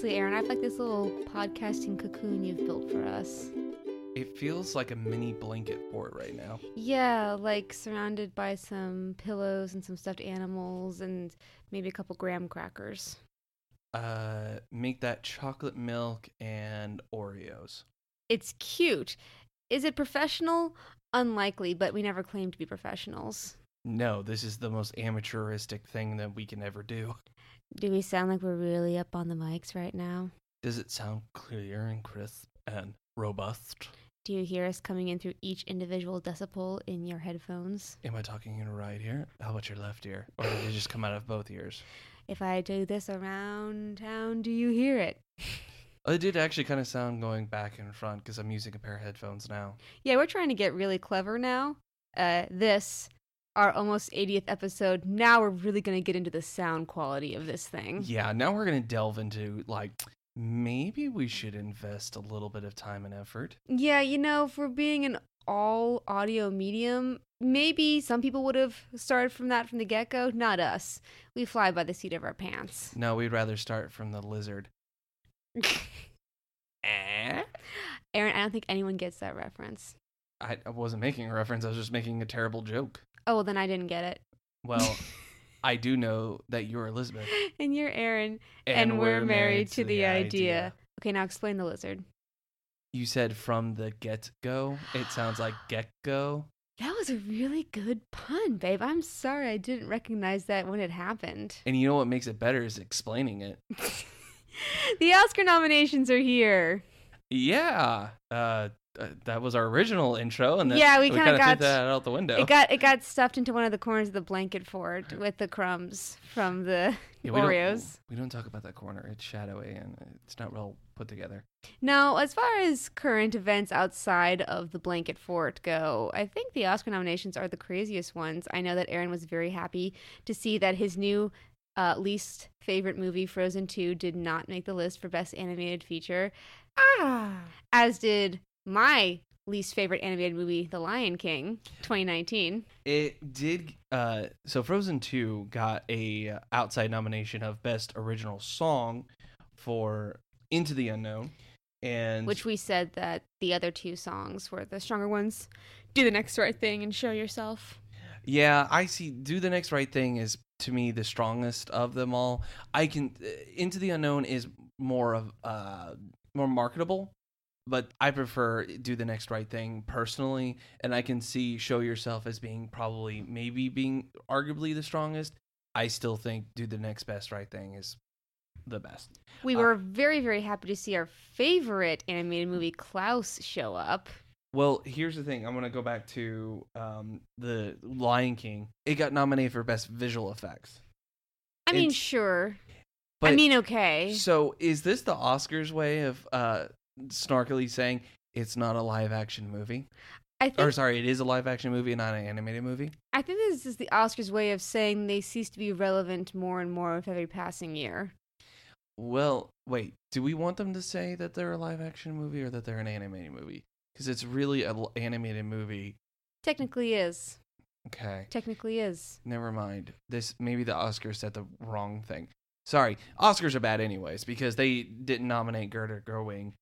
Honestly, Aaron, I have like this little podcasting cocoon you've built for us. It feels like a mini blanket fort right now. Yeah, like surrounded by some pillows and some stuffed animals and maybe a couple graham crackers. Uh, make that chocolate milk and Oreos. It's cute. Is it professional? Unlikely, but we never claim to be professionals. No, this is the most amateuristic thing that we can ever do. Do we sound like we're really up on the mics right now? Does it sound clear and crisp and robust? Do you hear us coming in through each individual decibel in your headphones? Am I talking in your right ear? How about your left ear? Or did it just come out of both ears? If I do this around town, do you hear it? It did actually kind of sound going back and front because I'm using a pair of headphones now. Yeah, we're trying to get really clever now. Uh, this, our almost 80th episode. Now we're really going to get into the sound quality of this thing. Yeah, now we're going to delve into like maybe we should invest a little bit of time and effort. Yeah, you know, for being an all audio medium, maybe some people would have started from that from the get go. Not us. We fly by the seat of our pants. No, we'd rather start from the lizard. Eh? Aaron, I don't think anyone gets that reference. I, I wasn't making a reference. I was just making a terrible joke. Oh, well, then I didn't get it. Well, I do know that you're Elizabeth. and you're Aaron, and, we're, married, to, the, idea. Okay, now explain the lizard. You said from the get go. It sounds like get go. That was a really good pun, babe. I'm sorry I didn't recognize that when it happened. And you know what makes it better is explaining it. the Oscar nominations are here. Yeah. Uh, uh, that was our original intro, and then Yeah, we we kinda got- that out the window. It got it got stuffed into one of the corners of the blanket fort with the crumbs from the Yeah, we don't- Oreos. We don't talk about that corner. It's shadowy and it's not well put together. Now, as far as current events outside of the blanket fort go, I think the Oscar nominations are the craziest ones. I know that Aaron was very happy to see that his new uh, least favorite movie, Frozen 2, did not make the list for Best Animated Feature, Ah. as did my least favorite animated movie, The Lion King, 2019. It did. Uh, so Frozen Two got a outside nomination of Best Original Song for Into the Unknown, and Which we said that the other two songs were the stronger ones. Do the next right thing and show yourself. yeah, I see. Do the next right thing is to me the strongest of them all. I can uh, Into the Unknown is more of uh more marketable. But I prefer do the next right thing personally, and I can see show yourself as being probably maybe being arguably the strongest. I still think do the next best right thing is the best. We Uh, were very, very happy to see our favorite animated movie, Klaus, show up. Well, here's the thing. I'm gonna go back to um, the Lion King. It got nominated for best visual effects. I mean, It's- sure. But I mean, okay. so is this the Oscars way of uh, snarkily saying it's not a live action movie? I Or sorry, it is a live action movie, not an animated movie. I think this is the Oscars' way of saying they cease to be relevant more and more with every passing year. Well, wait. Do we want them to say that they're a live action movie or that they're an animated movie? Because it's really an animated movie. Technically is. Okay. Technically is. Never mind. This maybe the Oscars said the wrong thing. Sorry, Oscars are bad anyways because they didn't nominate Greta Gerwig.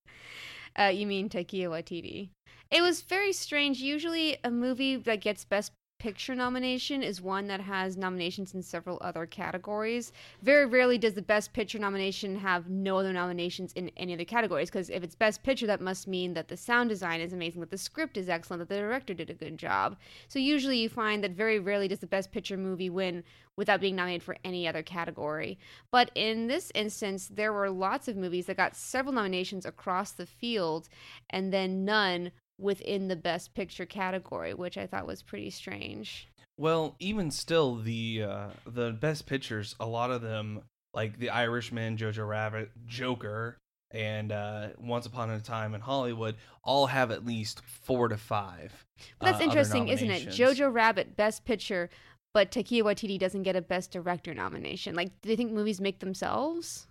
Uh, you mean Taika Waititi? It was very strange. Usually, a movie that gets Best Picture nomination is one that has nominations in several other categories. Very rarely does the Best Picture nomination have no other nominations in any other categories. Because if it's Best Picture, that must mean that the sound design is amazing, that the script is excellent, that the director did a good job. So usually, you find that very rarely does the Best Picture movie win without being nominated for any other category. But in this instance, there were lots of movies that got several nominations across the field and then none within the best picture category, which I thought was pretty strange. Well, even still, the uh, the best pictures, a lot of them, like The Irishman, Jojo Rabbit, Joker, and uh, Once Upon a Time in Hollywood, all have at least four to five. But that's uh, interesting, isn't it? Jojo Rabbit, best picture, but Taika Waititi doesn't get a best director nomination. Like, do they think movies make themselves?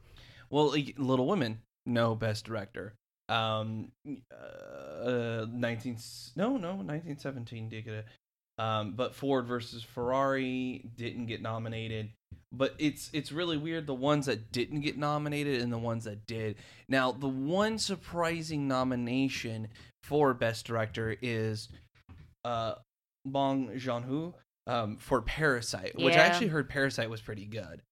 Well, Little Women, no best director. Um, uh, nineteen no no nineteen seventeen did get a Um, but Ford versus Ferrari didn't get nominated. But it's it's really weird the ones that didn't get nominated and the ones that did. Now, the one surprising nomination for Best Director is uh, Bong Joon-ho um, for Parasite, which I actually heard Parasite was pretty good.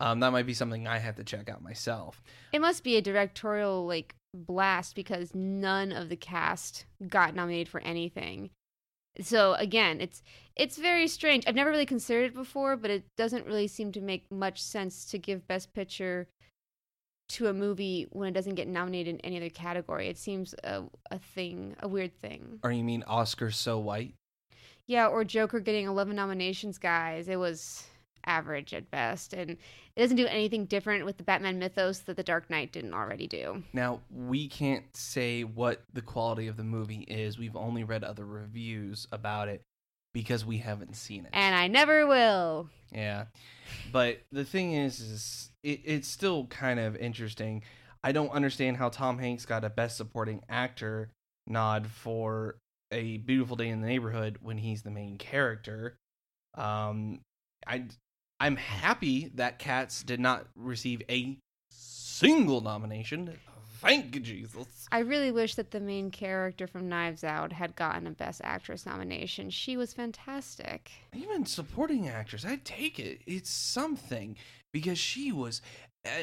Um, that might be something I have to check out myself. It must be a directorial like blast because none of the cast got nominated for anything. So again, it's it's very strange. I've never really considered it before, but it doesn't really seem to make much sense to give best picture to a movie when it doesn't get nominated in any other category. It seems a a thing, a weird thing. Or you mean Oscar so white? Yeah, or Joker getting 11 nominations, guys. It was average at best and it doesn't do anything different with the Batman mythos that the Dark Knight didn't already do. Now, we can't say what the quality of the movie is. We've only read other reviews about it because we haven't seen it. And I never will. yeah. But the thing is, is it, it's still kind of interesting. I don't understand how Tom Hanks got a Best Supporting Actor nod for A Beautiful Day in the Neighborhood when he's the main character. Um, I, I'm happy that Cats did not receive a single nomination. Thank you, Jesus. I really wish that the main character from Knives Out had gotten a Best Actress nomination. She was fantastic. Even supporting actress, I'd take it. It's something because she was,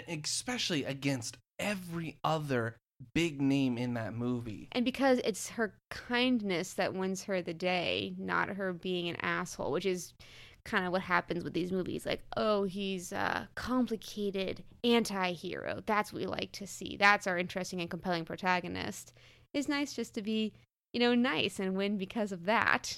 especially against every other big name in that movie. And because it's her kindness that wins her the day, not her being an asshole, which is kind of what happens with these movies. Like, oh, he's a complicated anti hero. That's what we like to see. That's our interesting and compelling protagonist. It's nice just to be, you know, nice and win because of that.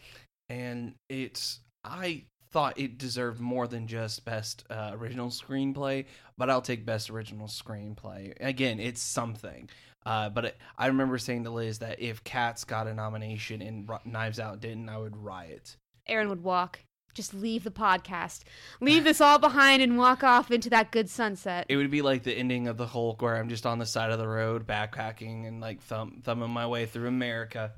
And it's, I thought it deserved more than just best uh, original screenplay, but I'll take best original screenplay. Again, it's something. Uh, but it, I remember saying to Liz that if Cats got a nomination and Ri- Knives Out didn't, I would riot. Aaron would walk. Just leave the podcast. Leave this all behind and walk off into that good sunset. It would be like the ending of the Hulk, where I'm just on the side of the road backpacking and like thumb thumbing my way through America.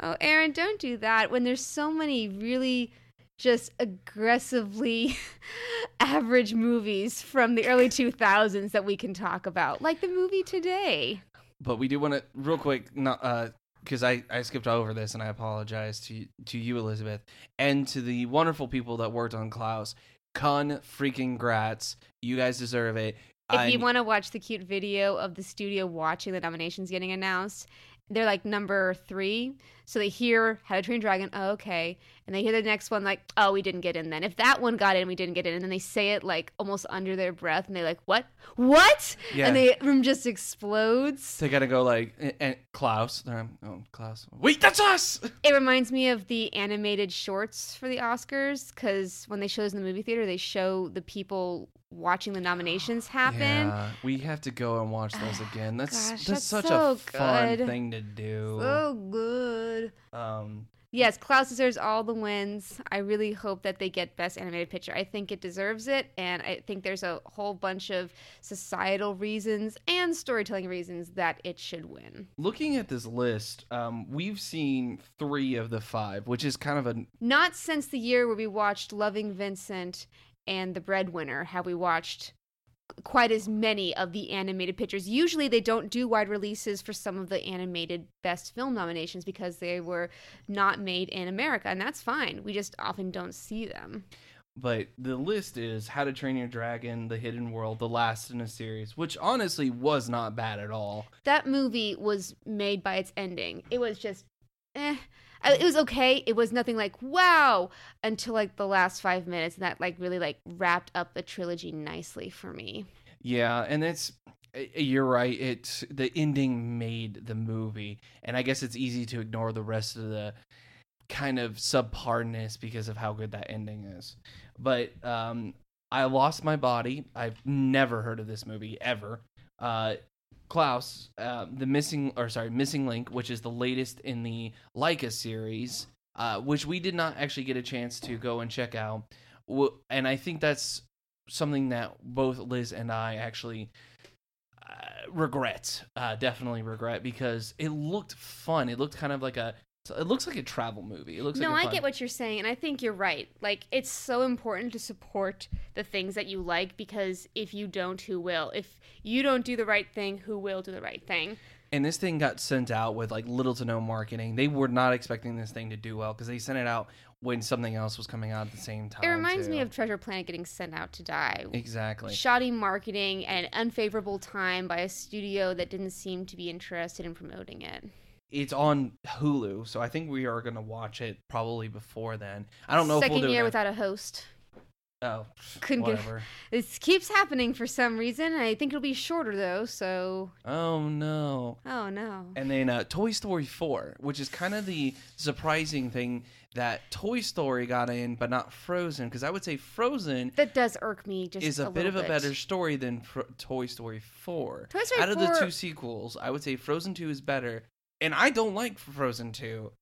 Oh, Aaron, don't do that when there's so many really just aggressively average movies from the early 2000s that we can talk about, like the movie today. But we do want to real quick, not uh, because I I skipped over this and I apologize to to you, Elizabeth, and to the wonderful people that worked on Klaus. Con freaking grats! You guys deserve it. If you I'm- want to watch the cute video of the studio watching the nominations getting announced, they're like number three. So they hear How to Train Dragon, oh, okay. And they hear the next one, like, oh, we didn't get in then. If that one got in, we didn't get in. And then they say it like almost under their breath and they're like, what? What? Yeah. And the room just explodes. they gotta go like and, and Klaus. they're- Oh, Klaus! Wait, that's us. It reminds me of the animated shorts for the Oscars because when they show those in the movie theater, they show the people watching the nominations happen. Yeah, we have to go and watch those again. That's Gosh, that's, that's such so a fun good. thing to do. So good. Um, Yes, Klaus deserves all the wins. I really hope that they get Best Animated Picture. I think it deserves it, and I think there's a whole bunch of societal reasons and storytelling reasons that it should win. looking at this list, um, we've seen three of the five, which is kind of a Not since the year where we watched Loving Vincent and The Breadwinner have we watched quite as many of the animated pictures. Usually they don't do wide releases for some of the animated best film nominations because they were not made in America, and that's fine. We just often don't see them. but the list is How to Train Your Dragon, The Hidden World, The Last in a Series, which honestly was not bad at all. that movie was made by its ending. It was just, eh. It was okay. It was nothing like wow until like the last five minutes, and that like really like wrapped up the trilogy nicely for me. Yeah, and it's you're right. It's the ending made the movie, and I guess it's easy to ignore the rest of the kind of subparness because of how good that ending is. But um, I lost my body. I've never heard of this movie ever. Uh, Klaus, uh, the missing or sorry, missing link, which is the latest in the Laika series, uh, which we did not actually get a chance to go and check out. And I think that's something that both Liz and I actually uh, regret, uh, definitely regret, because it looked fun. It looked kind of like a So it looks like a travel movie. It looks no, like I get what you're saying, and I think you're right. Like, it's so important to support the things that you like because if you don't, who will? If you don't do the right thing, who will do the right thing? And this thing got sent out with like little to no marketing. They were not expecting this thing to do well because they sent it out when something else was coming out at the same time. It reminds me of Treasure Planet getting sent out to die. exactly. Shoddy marketing and unfavorable time by a studio that didn't seem to be interested in promoting it. It's on Hulu, so I think we are gonna watch it probably before then. I don't know if Second we'll do year it. without a host. oh, Couldn't get. whatever. This keeps happening for some reason. I think it'll be shorter though. So, Oh no. oh no. And then uh, Toy Story 4, which is kind of the surprising thing that Toy Story got in, but not Frozen, because I would say Frozen That does irk me. Just is a, a bit of a better story than Fro- Toy Story 4. Toy Story Out of the two sequels, I would say Frozen 2 is better. And I don't like Frozen 2.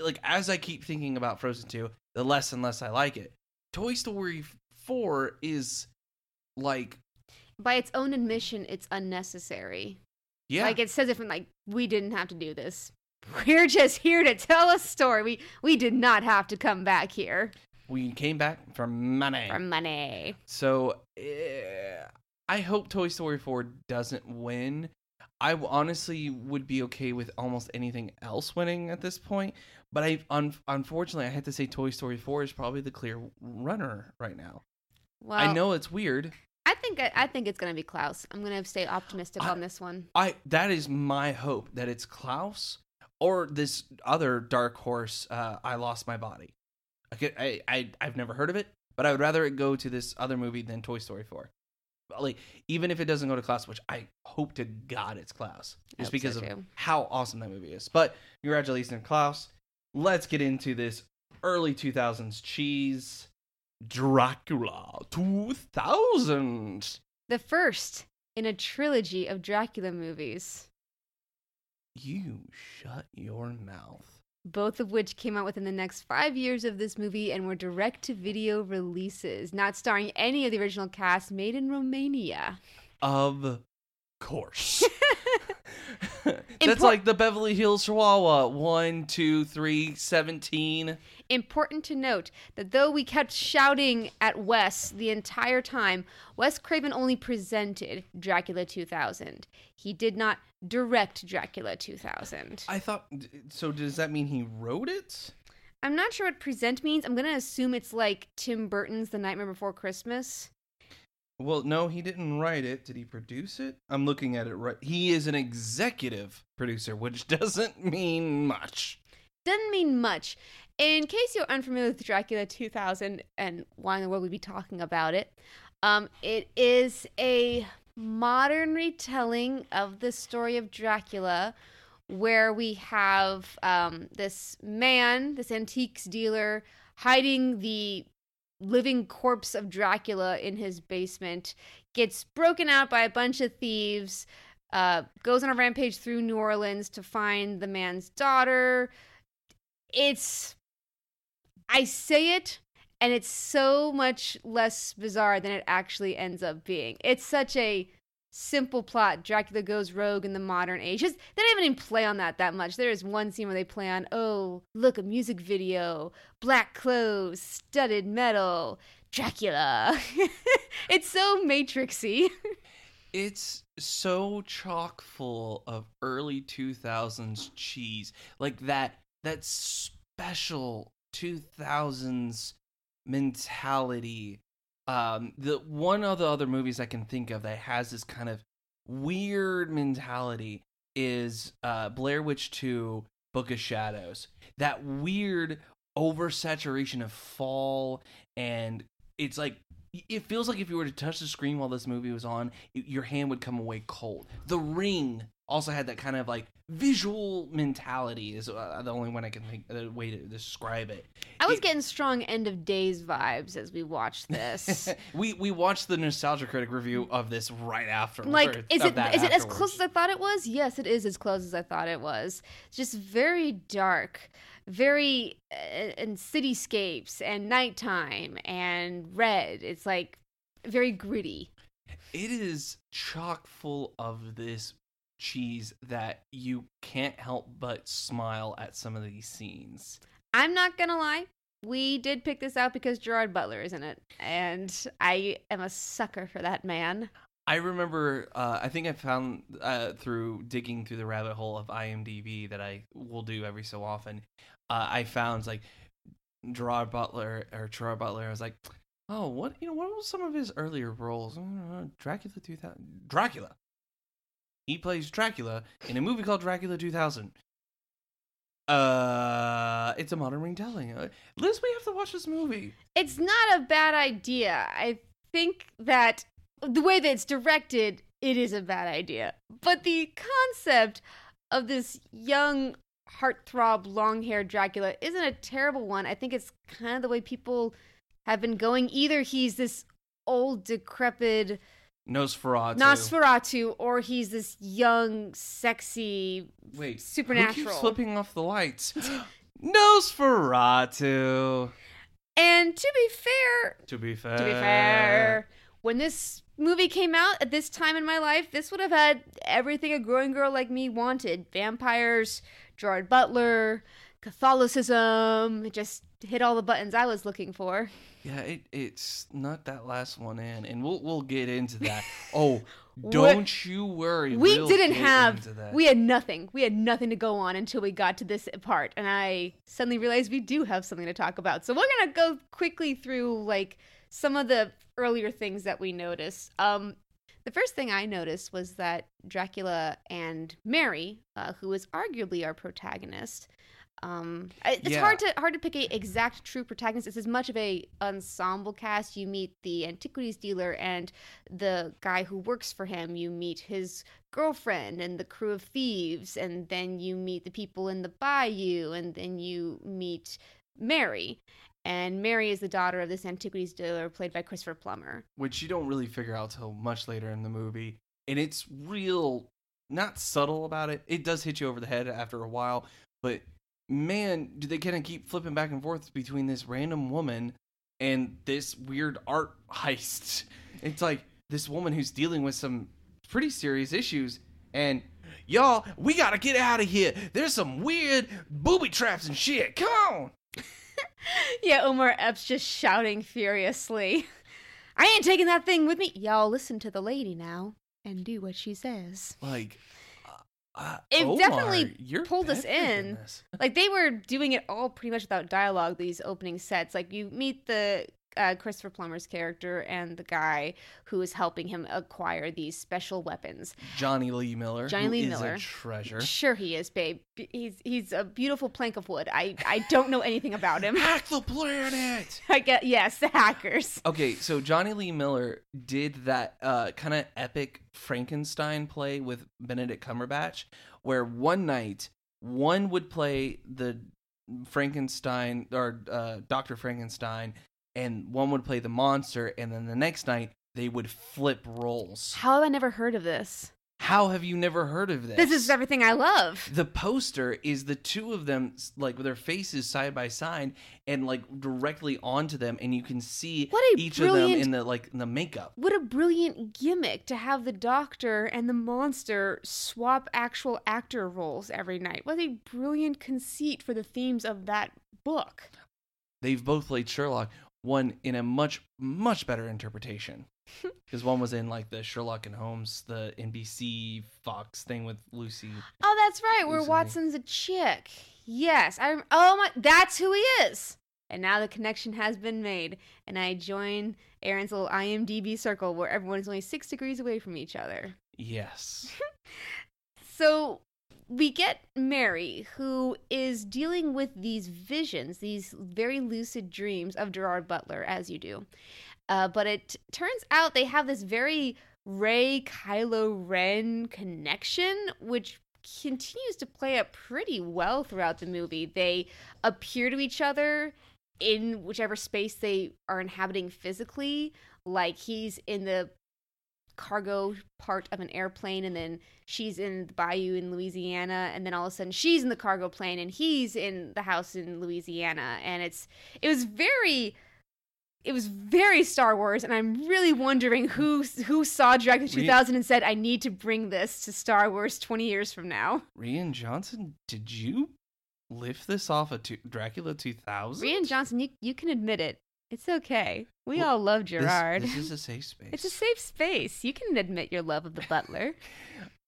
Like, as I keep thinking about Frozen 2, the less and less I like it. Toy Story 4 is like, by its own admission, it's unnecessary. yeah. Like it says, it from like we didn't have to do this. We're just here to tell a story. We we did not have to come back here we came back for money. for money. So eh, I hope Toy Story 4 doesn't win. I honestly would be okay with almost anything else winning at this point, but I un- unfortunately I had to say Toy Story 4 is probably the clear runner right now. Well, I know it's weird. I think I think it's gonna be Klaus. I'm gonna stay optimistic I- on this one. I that is my hope that it's Klaus or this other dark horse. Uh, I lost my body. I, could, I I I've never heard of it, but I would rather it go to this other movie than Toy Story four. Like even if it doesn't go to Klaus, which I hope to God it's Klaus, I just hope so because of how awesome that movie is. But congratulations, Klaus. Let's get into this early two thousands cheese. Dracula 2000. The first in a trilogy of Dracula movies, You shut your mouth. Both of which came out within the next five years of this movie and were direct to video releases, not starring any of the original cast, made in Romania. Of course. That's Impor- like the Beverly Hills Chihuahua. One, two, three, seventeen. Important to note that though we kept shouting at Wes the entire time, Wes Craven only presented Dracula 2000. He did not direct Dracula 2000. I thought. So does that mean he wrote it? I'm not sure what present means. I'm going to assume it's like Tim Burton's The Nightmare Before Christmas. Well, no, he didn't write it. Did he produce it? I'm looking at it right. He is an executive producer, which doesn't mean much. Doesn't mean much. In case you're unfamiliar with Dracula 2000 and why in the world we'd be talking about it, um, it is a modern retelling of the story of Dracula where we have um, this man, this antiques dealer, hiding the living corpse of Dracula in his basement, gets broken out by a bunch of thieves, uh, goes on a rampage through New Orleans to find the man's daughter. It's. I say it, and it's so much less bizarre than it actually ends up being. It's such a simple plot. Dracula goes rogue in the modern age. Just, they don't even play on that that much. There is one scene where they play on, oh, look, a music video, black clothes, studded metal, Dracula. it's so matrixy. It's so chock full of early 2000s cheese. Like that that special 2000s mentality. Um the one of the other movies I can think of that has this kind of weird mentality is uh Blair Witch 2 Book of Shadows. That weird oversaturation of fall and it's like it feels like if you were to touch the screen while this movie was on, your hand would come away cold. The Ring also had that kind of like visual mentality is uh, the only one I can think the way to describe it. I was It- getting strong end of days vibes as we watched this. we we watched the Nostalgia Critic review of this right after. like is it is it as close as I thought it was? Yes, it is as close as I thought it was. It's just very dark, very uh, and cityscapes and nighttime and red. It's like very gritty. It is chock full of this cheese that you can't help but smile at some of these scenes. I'm not gonna lie. We did pick this out because Gerard Butler is in it, and I am a sucker for that man. I remember, uh, I think I found uh, through digging through the rabbit hole of IMDb that I will do every so often. Uh, I found like Gerard Butler or Gerard Butler. I was like, oh, what you know, what was some of his earlier roles? Uh, Dracula 2000. Dracula. He plays Dracula in a movie called Dracula 2000. Uh, it's a modern retelling. Uh, Liz, we have to watch this movie. It's not a bad idea. I think that the way that it's directed, it is a bad idea. But the concept of this young heartthrob, long haired Dracula isn't a terrible one. I think it's kind of the way people have been going. Either he's this old, decrepit Nosferatu. Nosferatu, or he's this young, sexy, Wait, supernatural. Who keeps flipping off the lights? Nosferatu. And to be fair, To be fair. to be fair, when this movie came out at this time in my life, this would have had everything a growing girl like me wanted vampires, Gerard Butler, Catholicism. It just hit all the buttons I was looking for. Yeah, it, it's not that last one in, and we'll we'll get into that. Oh, don't you worry. We we'll didn't have, we had nothing. We had nothing to go on until we got to this part. And I suddenly realized we do have something to talk about. So we're going to go quickly through like some of the earlier things that we noticed. Um, the first thing I noticed was that Dracula and Mary, uh, who is arguably our protagonist, um, it's Yeah. hard to hard to pick a exact true protagonist. It's as much of a ensemble cast. You meet the antiquities dealer and the guy who works for him. You meet his girlfriend and the crew of thieves, and then you meet the people in the bayou, and then you meet Mary. And Mary is the daughter of this antiquities dealer played by Christopher Plummer. which you don't really figure out till much later in the movie, and it's real not subtle about it. It does hit you over the head after a while, but man, do they kind of keep flipping back and forth between this random woman and this weird art heist. It's like this woman who's dealing with some pretty serious issues and y'all, we got to get out of here. There's some weird booby traps and shit. Come on. yeah, Omar Epps just shouting furiously. I ain't taking that thing with me. Y'all listen to the lady now and do what she says. Like uh, It Omar, definitely pulled us in. Like they were doing it all pretty much without dialogue. These opening sets, like you meet the uh, Christopher Plummer's character and the guy who is helping him acquire these special weapons. Jonny Lee Miller. Johnny Lee is Miller. a treasure. Sure, he is, babe. He's he's a beautiful plank of wood. I I don't know anything about him. Hack the planet. I get yes, the hackers. Okay, so Jonny Lee Miller did that uh, kind of epic Frankenstein play with Benedict Cumberbatch, where one night one would play the Frankenstein or uh, Doctor Frankenstein, and one would play the monster, and then the next night they would flip roles. How have I never heard of this? How have you never heard of this? This is everything I love. the poster is the two of them like with their faces side by side and like directly onto them and you can see What each of them in the like in the makeup What a brilliant gimmick to have the doctor and the monster swap actual actor roles every night. What a brilliant conceit for the themes of that book. they've both played sherlock one in a much much better interpretation because one was in like the sherlock and holmes the nbc fox thing with lucy Oh, that's right. Where Watson's a chick. Yes, I. Oh my, that's who he is. And now the connection has been made, and I join Aaron's little IMDb circle where everyone is only six degrees away from each other. yes So we get Mary, who is dealing with these visions, these very lucid dreams of Gerard Butler, as you do. Uh, but it turns out they have this very Rey Kylo Ren connection, which continues to play up pretty well throughout the movie. They appear to each other in whichever space they are inhabiting physically. Like he's in the cargo part of an airplane and then she's in the bayou in Louisiana and then all of a sudden she's in the cargo plane and he's in the house in Louisiana and it's it was very it was very Star Wars, and I'm really wondering who who saw Dracula Re- 2000 and said, "I need to bring this to Star Wars 20 years from now." Rian Johnson, did you lift this off of two- Dracula 2000? Rian Johnson, you you can admit it. It's okay. We Well, all love This- Gerard. This, is a safe space. it's a safe space. You can admit your love of the Butler.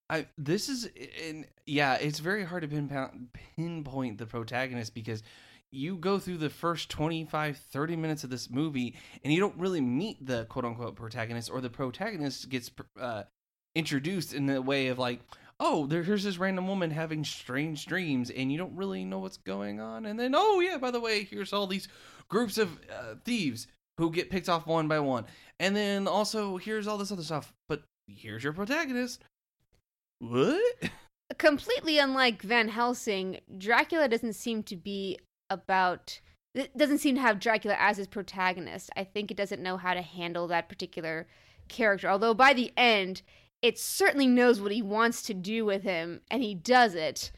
I this is and yeah, it's very hard to pinpoint pinpoint the protagonist because you go through the first 25 30 minutes of this movie and you don't really meet the quote unquote protagonist or the protagonist gets uh, introduced in the way of like oh there, here's this random woman having strange dreams and you don't really know what's going on and then oh yeah by the way here's all these groups of uh, thieves who get picked off one by one and then also here's all this other stuff but here's your protagonist what completely unlike Van Helsing, Dracula doesn't seem to be about it doesn't seem to have Dracula as his protagonist. I think it doesn't know how to handle that particular character. Although by the end, it certainly knows what he wants to do with him and he does it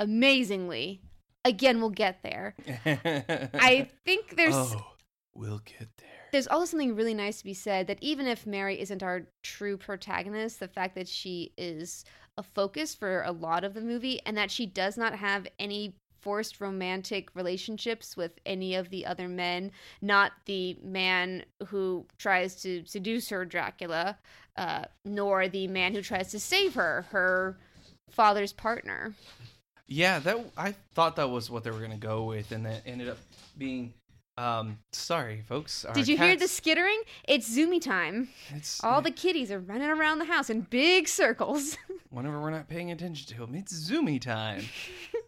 amazingly. Again, we'll get there. I think there's oh we'll get there there's also something really nice to be said that even if Mary isn't our true protagonist, the fact that she is a focus for a lot of the movie and that she does not have any forced romantic relationships with any of the other men, not the man who tries to seduce her, Dracula, uh, nor the man who tries to save her, her father's partner. Yeah, that I thought that was what they were gonna go with, and that ended up being. Um, sorry, folks. our Did you hear the skittering? It's zoomy time. It's All the kitties are running around the house in big circles. whenever we're not paying attention to them, it's zoomy time.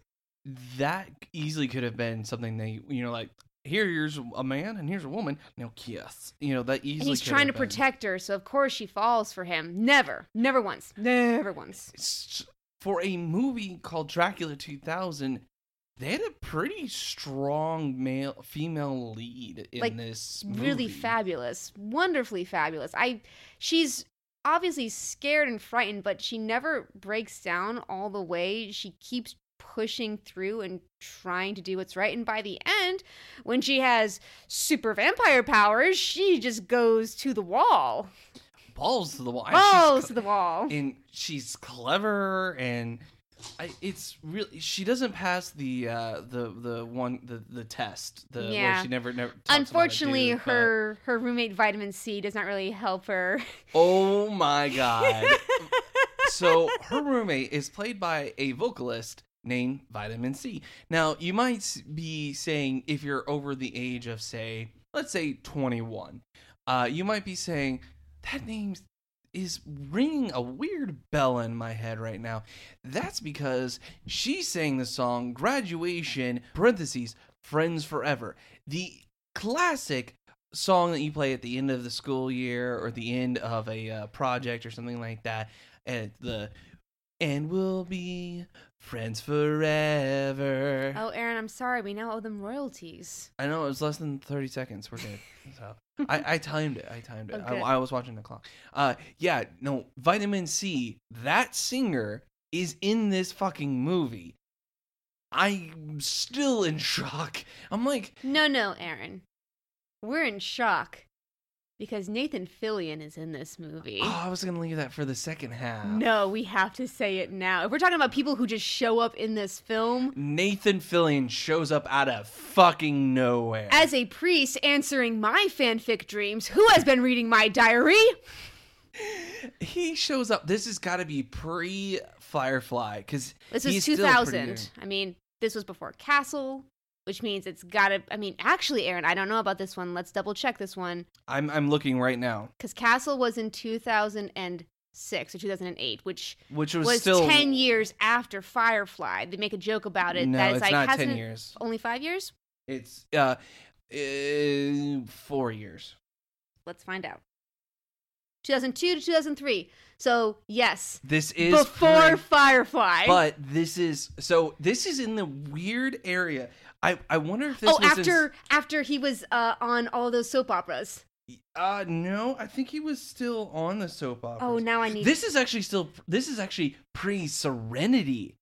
that easily could have been something they, you know, like here, here's a man and here's a woman. Now kiss. You know that easily. And he's trying to been. protect her, so of course she falls for him. Never. Never once. Never once. s- for a movie called Dracula 2000, they had a pretty strong male female lead in Like, this Really fabulous. Wonderfully fabulous. I she's obviously scared and frightened, but she never breaks down all the way. She keeps pushing through and trying to do what's right. And by the end, when she has super vampire powers, she just goes to the wall. balls to the wall. Balls to the wall. and she's clever and I, it's really she doesn't pass the uh the the one the the test the where Yeah. she never never talks about a Unfortunately, dude, but- her her roommate vitamin C does not really help her. oh my god so her roommate is played by a vocalist named Vitamin C. Now, you might be saying if you're over the age of say, let's say 21, uh, you might be saying that name is ringing a weird bell in my head right now. That's because she sang the song Graduation parentheses Friends Forever. The classic song that you play at the end of the school year or the end of a uh, project or something like that and the and we'll be friends forever. Oh, Aaron, I'm sorry. We now owe them royalties. I know it was less than 30 seconds. We're good. So I, I timed it. I timed it. Oh. I, I was watching the clock. Uh, yeah, no, Vitamin C, that singer is in this fucking movie. I'm still in shock. I'm like, No, no, Aaron. We're in shock because Nathan Fillion is in this movie. oh, I was going to leave that for the second half. No, we have to say it now. If we're talking about people who just show up in this film Nathan Fillion shows up out of fucking nowhere. as a priest answering my fanfic dreams, who has been reading my diary? he shows up. This has got to be pre Firefly because This was 2000. I mean, this was before Castle, which means it's got to. I mean, actually, Aaron, I don't know about this one. Let's double check this one. I'm I'm looking right now, Because Castle was in 2006 or 2008, which which was, was still 10 years after Firefly. They make a joke about it. No, that it's like, not ten hasn't- years. Only five years? It's uh, uh four years. Let's find out. 2002 to 2003. So, yes, This is before pre- Firefly. but this is so. This is in the weird area. I I wonder if this. Is. Oh, in- after after he was uh, on all those soap operas. uh no, I think he was still on the soap opera. Oh, now I need. This is actually still this is actually pre Serenity.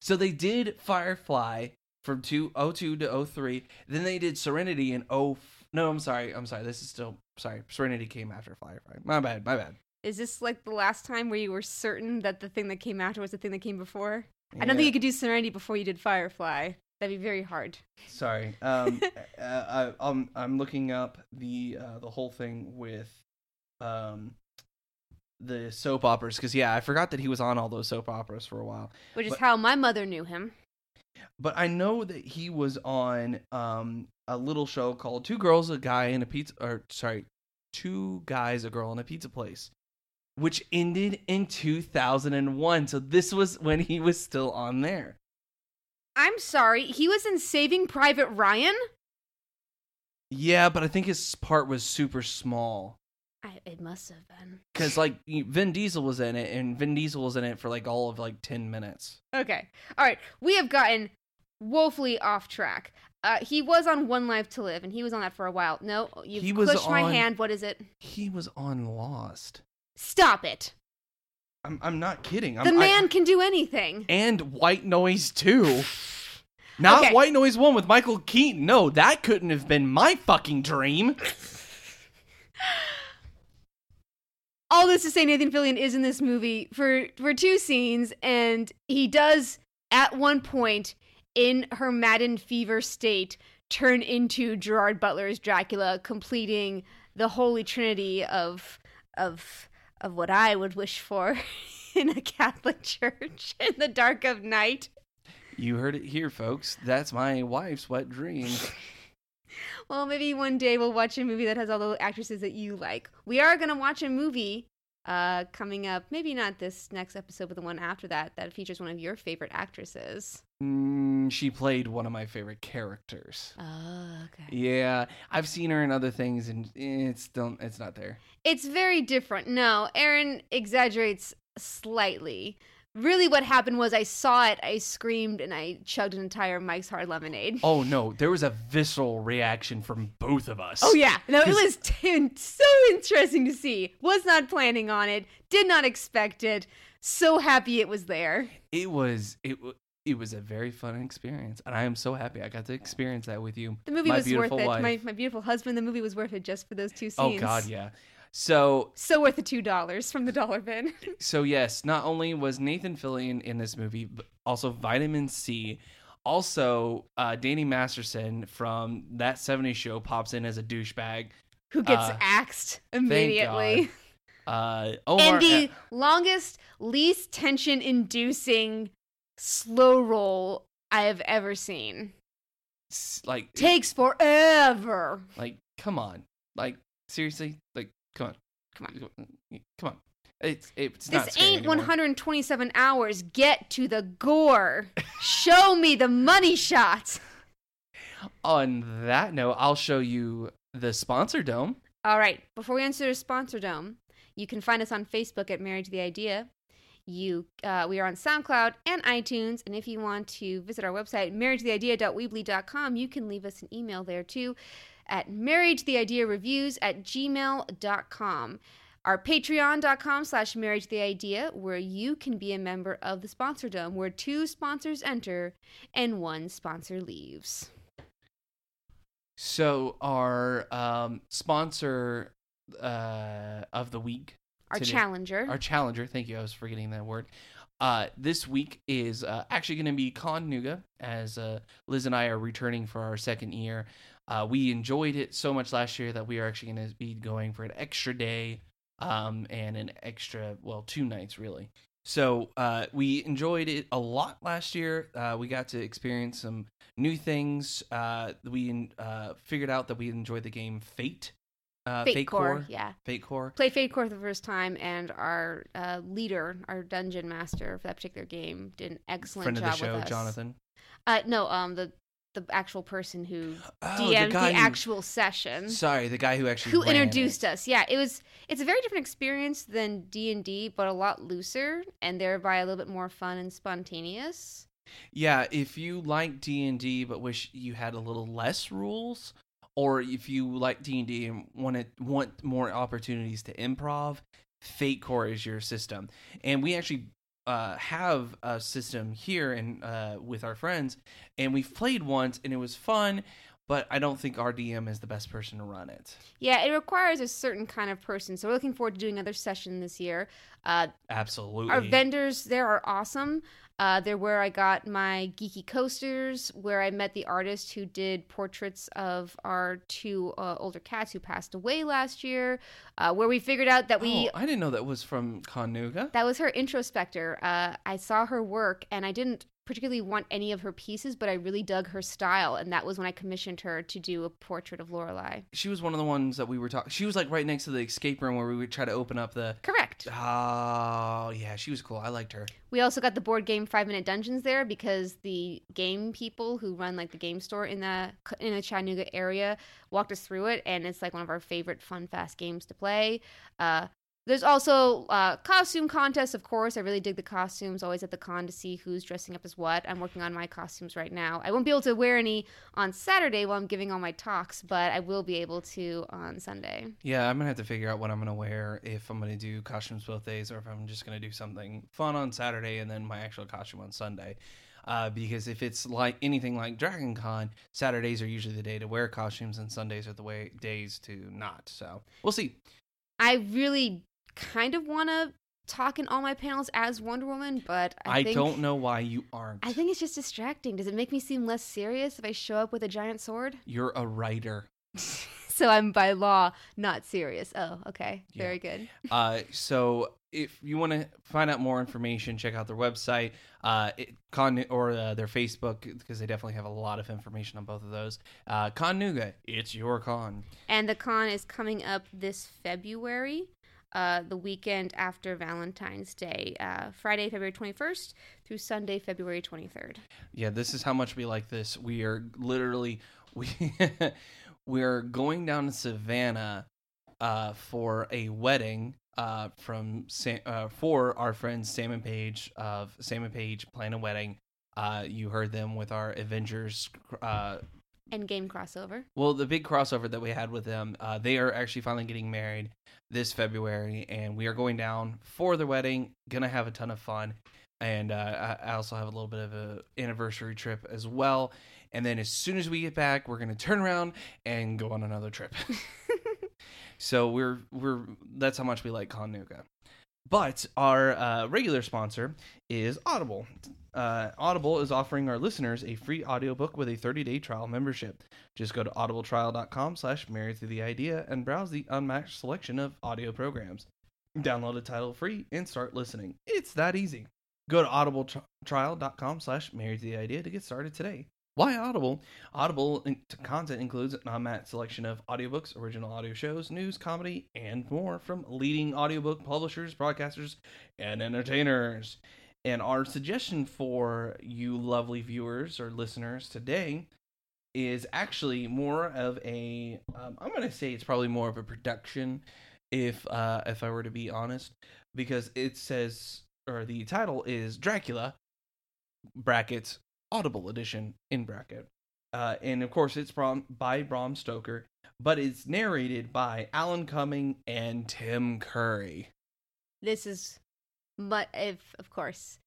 So they did Firefly from 2002 to 03. Then they did Serenity in 0 No, I'm sorry. I'm sorry. This is still sorry. Serenity came after Firefly. My bad. My bad. Is this like the last time where you were certain that the thing that came after was the thing that came before? I don't think you could do Serenity before you did Firefly. That'd be very hard. Sorry. Um, uh, I, I'm I'm looking up the uh, the whole thing with um the soap operas because yeah, I forgot that he was on all those soap operas for a while. Which is how my mother knew him. But I know that he was on um a little show called Two Girls, a Guy, and a Pizza. Or sorry, Two Guys, a Girl, and a Pizza Place, which ended in 2001. So this was when he was still on there. I'm sorry, he was in Saving Private Ryan? Yeah, but I think his part was super small. I, it must have been. Because like Vin Diesel was in it, and Vin Diesel was in it for like all of like ten minutes. Okay. All right. We have gotten woefully off track. Uh, he was on One Life to Live, and he was on that for a while. No, He was pushed my hand. What is it? He was on Lost. Stop it. I'm I'm not kidding. I'm, The I- man can do anything. and White Noise too. Not Okay. White Noise one with Michael Keaton. No, that couldn't have been my fucking dream. All this to say, Nathan Fillion is in this movie for for two scenes, and he does at one point in her maddened fever state turn into Gerard Butler's Dracula, completing the holy trinity of of of what I would wish for in a Catholic church in the dark of night. You heard it here, folks. That's my wife's wet dream. Well, maybe one day we'll watch a movie that has all the actresses that you like. We are going to watch a movie uh, coming up, maybe not this next episode, but the one after that, that features one of your favorite actresses. Mm, she played one of my favorite characters. Oh, okay. Yeah, I've seen her in other things, and it's still it's not there. It's very different. No, Aaron exaggerates slightly. Really, what happened was I saw it, I screamed, and I chugged an entire Mike's Hard Lemonade. Oh no, there was a visceral reaction from both of us. Oh yeah, no, it was t- so interesting to see. Was not planning on it. Did not expect it. So happy it was there. it was it wa- it was a very fun experience, and I am so happy I got to experience that with you. The movie my was worth it. My my beautiful husband. The movie was worth it just for those two oh, scenes. Oh God, yeah. So So worth the two dollars from the dollar bin. so yes, not only was Nathan Fillion in this movie, but also Vitamin C. Also, uh, Danny Masterson from that '70s show pops in as a douchebag. Who gets Uh, axed thank immediately? God. Uh, Omar, and the longest, least tension-inducing slow roll I have ever seen. like Takes forever. Like, come on. Like, seriously? Like, come on. Come on. Come on. It's it's not This ain't anymore. 127 hours. Get to the gore. Show me the money shots. On that note, I'll show you the sponsor dome. All right. Before we answer the sponsor dome, you can find us on Facebook at Married to the Idea. You, uh, we are on SoundCloud and iTunes, and if you want to visit our website, marriedtotheidea.weebly.com, you can leave us an email there too at marriedtotheideareviews at gmail.com. Our patreon.com slash marriage the idea, where you can be a member of the sponsor dome, where two sponsors enter and one sponsor leaves. So our um, sponsor uh, of the week, Our Today- challenger. our challenger. Thank you. I was forgetting that word. Uh, this week is uh, actually going to be Con Nooga, as uh, Liz and I are returning for our second year. Uh, we enjoyed it so much last year that we are actually going to be going for an extra day um, and an extra, well, two nights really. So uh, we enjoyed it a lot last year. Uh, we got to experience some new things. We figured out that we enjoyed the game Fate. Uh, Fate, Core, yeah. Fate Core. Played Fate Core for the first time, and our uh, leader, our dungeon master for that particular game, did an excellent Friend of job the show, with us. Jonathan. Uh, no, um, the the actual person who Oh, DM'd the, who- actual session, Sorry, the guy who actually who ran it. introduced us. Yeah, it was. It's a very different experience than D and D, but a lot looser, and thereby a little bit more fun and spontaneous. Yeah, if you like D and D but wish you had a little less rules, or if you like D and D and want to want more opportunities to improv, Fate Core is your system. And we actually uh, have a system here and uh, with our friends, and we've played once, and it was fun. but I don't think our DM is the best person to run it. Yeah, it requires a certain kind of person. So we're looking forward to doing another session this year. Uh, Absolutely. our vendors there are awesome. Uh, they're where I got my geeky coasters, where I met the artist who did portraits of our two uh, older cats who passed away last year. Uh, where we figured out that we oh, I didn't know that was from Conuga. that was her introspector. Uh, I saw her work, and I didn't particularly want any of her pieces, but I really dug her style, and that was when I commissioned her to do a portrait of Lorelai. She was one of the ones that we were talking. She was like right next to the escape room where we would try to open up the. Correct. Oh yeah, she was cool. I liked her. We also got the board game Five Minute Dungeons there because the game people who run like the game store in the in the Chattanooga area walked us through it, and it's like one of our favorite fun fast games to play. Uh, there's also uh, costume contests, of course. I really dig the costumes. Always at the con to see who's dressing up as what. I'm working on my costumes right now. I won't be able to wear any on Saturday while I'm giving all my talks, but I will be able to on Sunday. Yeah, I'm gonna have to figure out what I'm gonna wear if I'm gonna do costumes both days or if I'm just gonna do something fun on Saturday and then my actual costume on Sunday. Uh, because if it's like anything like Dragon Con, Saturdays are usually the day to wear costumes and Sundays are the way days to not. So we'll see. I really kind of want to talk in all my panels as Wonder Woman, but I, I, think, don't know why you aren't. I think it's just distracting. Does it make me seem less serious if I show up with a giant sword? You're a writer. so I'm by law not serious. Oh, okay. Very good. Uh, so if you want to find out more information, check out their website, uh, it, con or uh, their Facebook because they definitely have a lot of information on both of those. Uh, Con Nooga, it's your con. And the con is coming up this February. Uh, the weekend after Valentine's Day, uh, Friday, February 21st through Sunday, February 23rd. Yeah, this is how much we like this. We are literally we we're going down to Savannah uh, for a wedding uh, from Sam, uh, for our friends Sam and Page of Sam and Page plan a wedding. Uh, you heard them with our Avengers. Uh, Endgame crossover. well, the big crossover that we had with them, uh, they are actually finally getting married this February, and we are going down for the wedding. Gonna have a ton of fun, and uh, I also have a little bit of a anniversary trip as well. And then as soon as we get back, we're gonna turn around and go on another trip. so we're we're that's how much we like Con Nooga. But our uh, regular sponsor is Audible. Uh, Audible is offering our listeners a free audiobook with a 30-day trial membership. Just go to audibletrial.com slash married the idea and browse the unmatched selection of audio programs. Download a title free and start listening. It's that easy. Go to audibletrial.com slash married to the idea to get started today. Why Audible? Audible content includes an unmatched selection of audiobooks, original audio shows, news, comedy, and more from leading audiobook publishers, broadcasters, and entertainers. And our suggestion for you lovely viewers or listeners today is actually more of a um, I'm going to say it's probably more of a production if uh if I were to be honest because it says or the title is Dracula brackets Audible edition in bracket. Uh, and of course, it's Bram, by Bram Stoker, but it's narrated by Alan Cumming and Tim Curry. This is, but if of course,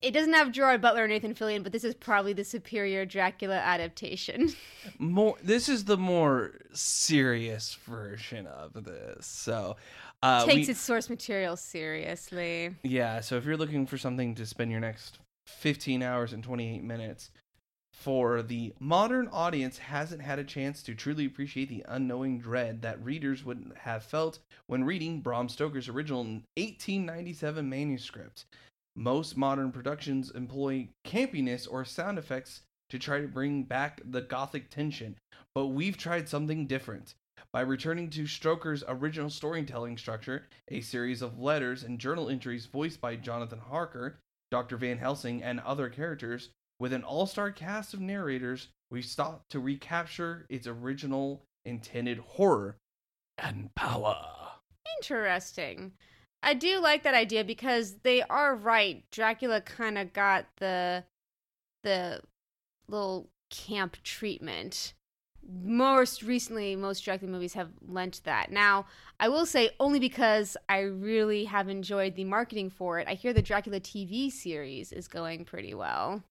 it doesn't have Gerard Butler or Nathan Fillion, but this is probably the superior Dracula adaptation. More, this is the more serious version of this. So, uh, Takes we- its source material seriously. Yeah, so if you're looking for something to spend your next 15 hours and 28 minutes for the modern audience hasn't had a chance to truly appreciate the unknowing dread that readers would have felt when reading Bram Stoker's original 1897 manuscript. Most modern productions employ campiness or sound effects to try to bring back the gothic tension, but we've tried something different. By returning to Stoker's original storytelling structure, a series of letters and journal entries voiced by Jonathan Harker, Dr. Van Helsing, and other characters, with an all star cast of narrators, we sought to recapture its original intended horror and power. Interesting. I do like that idea because they are right. Dracula kind of got the the little camp treatment most recently, most Dracula movies have lent that. Now, I will say only because I really have enjoyed the marketing for it. I hear the Dracula TV series is going pretty well.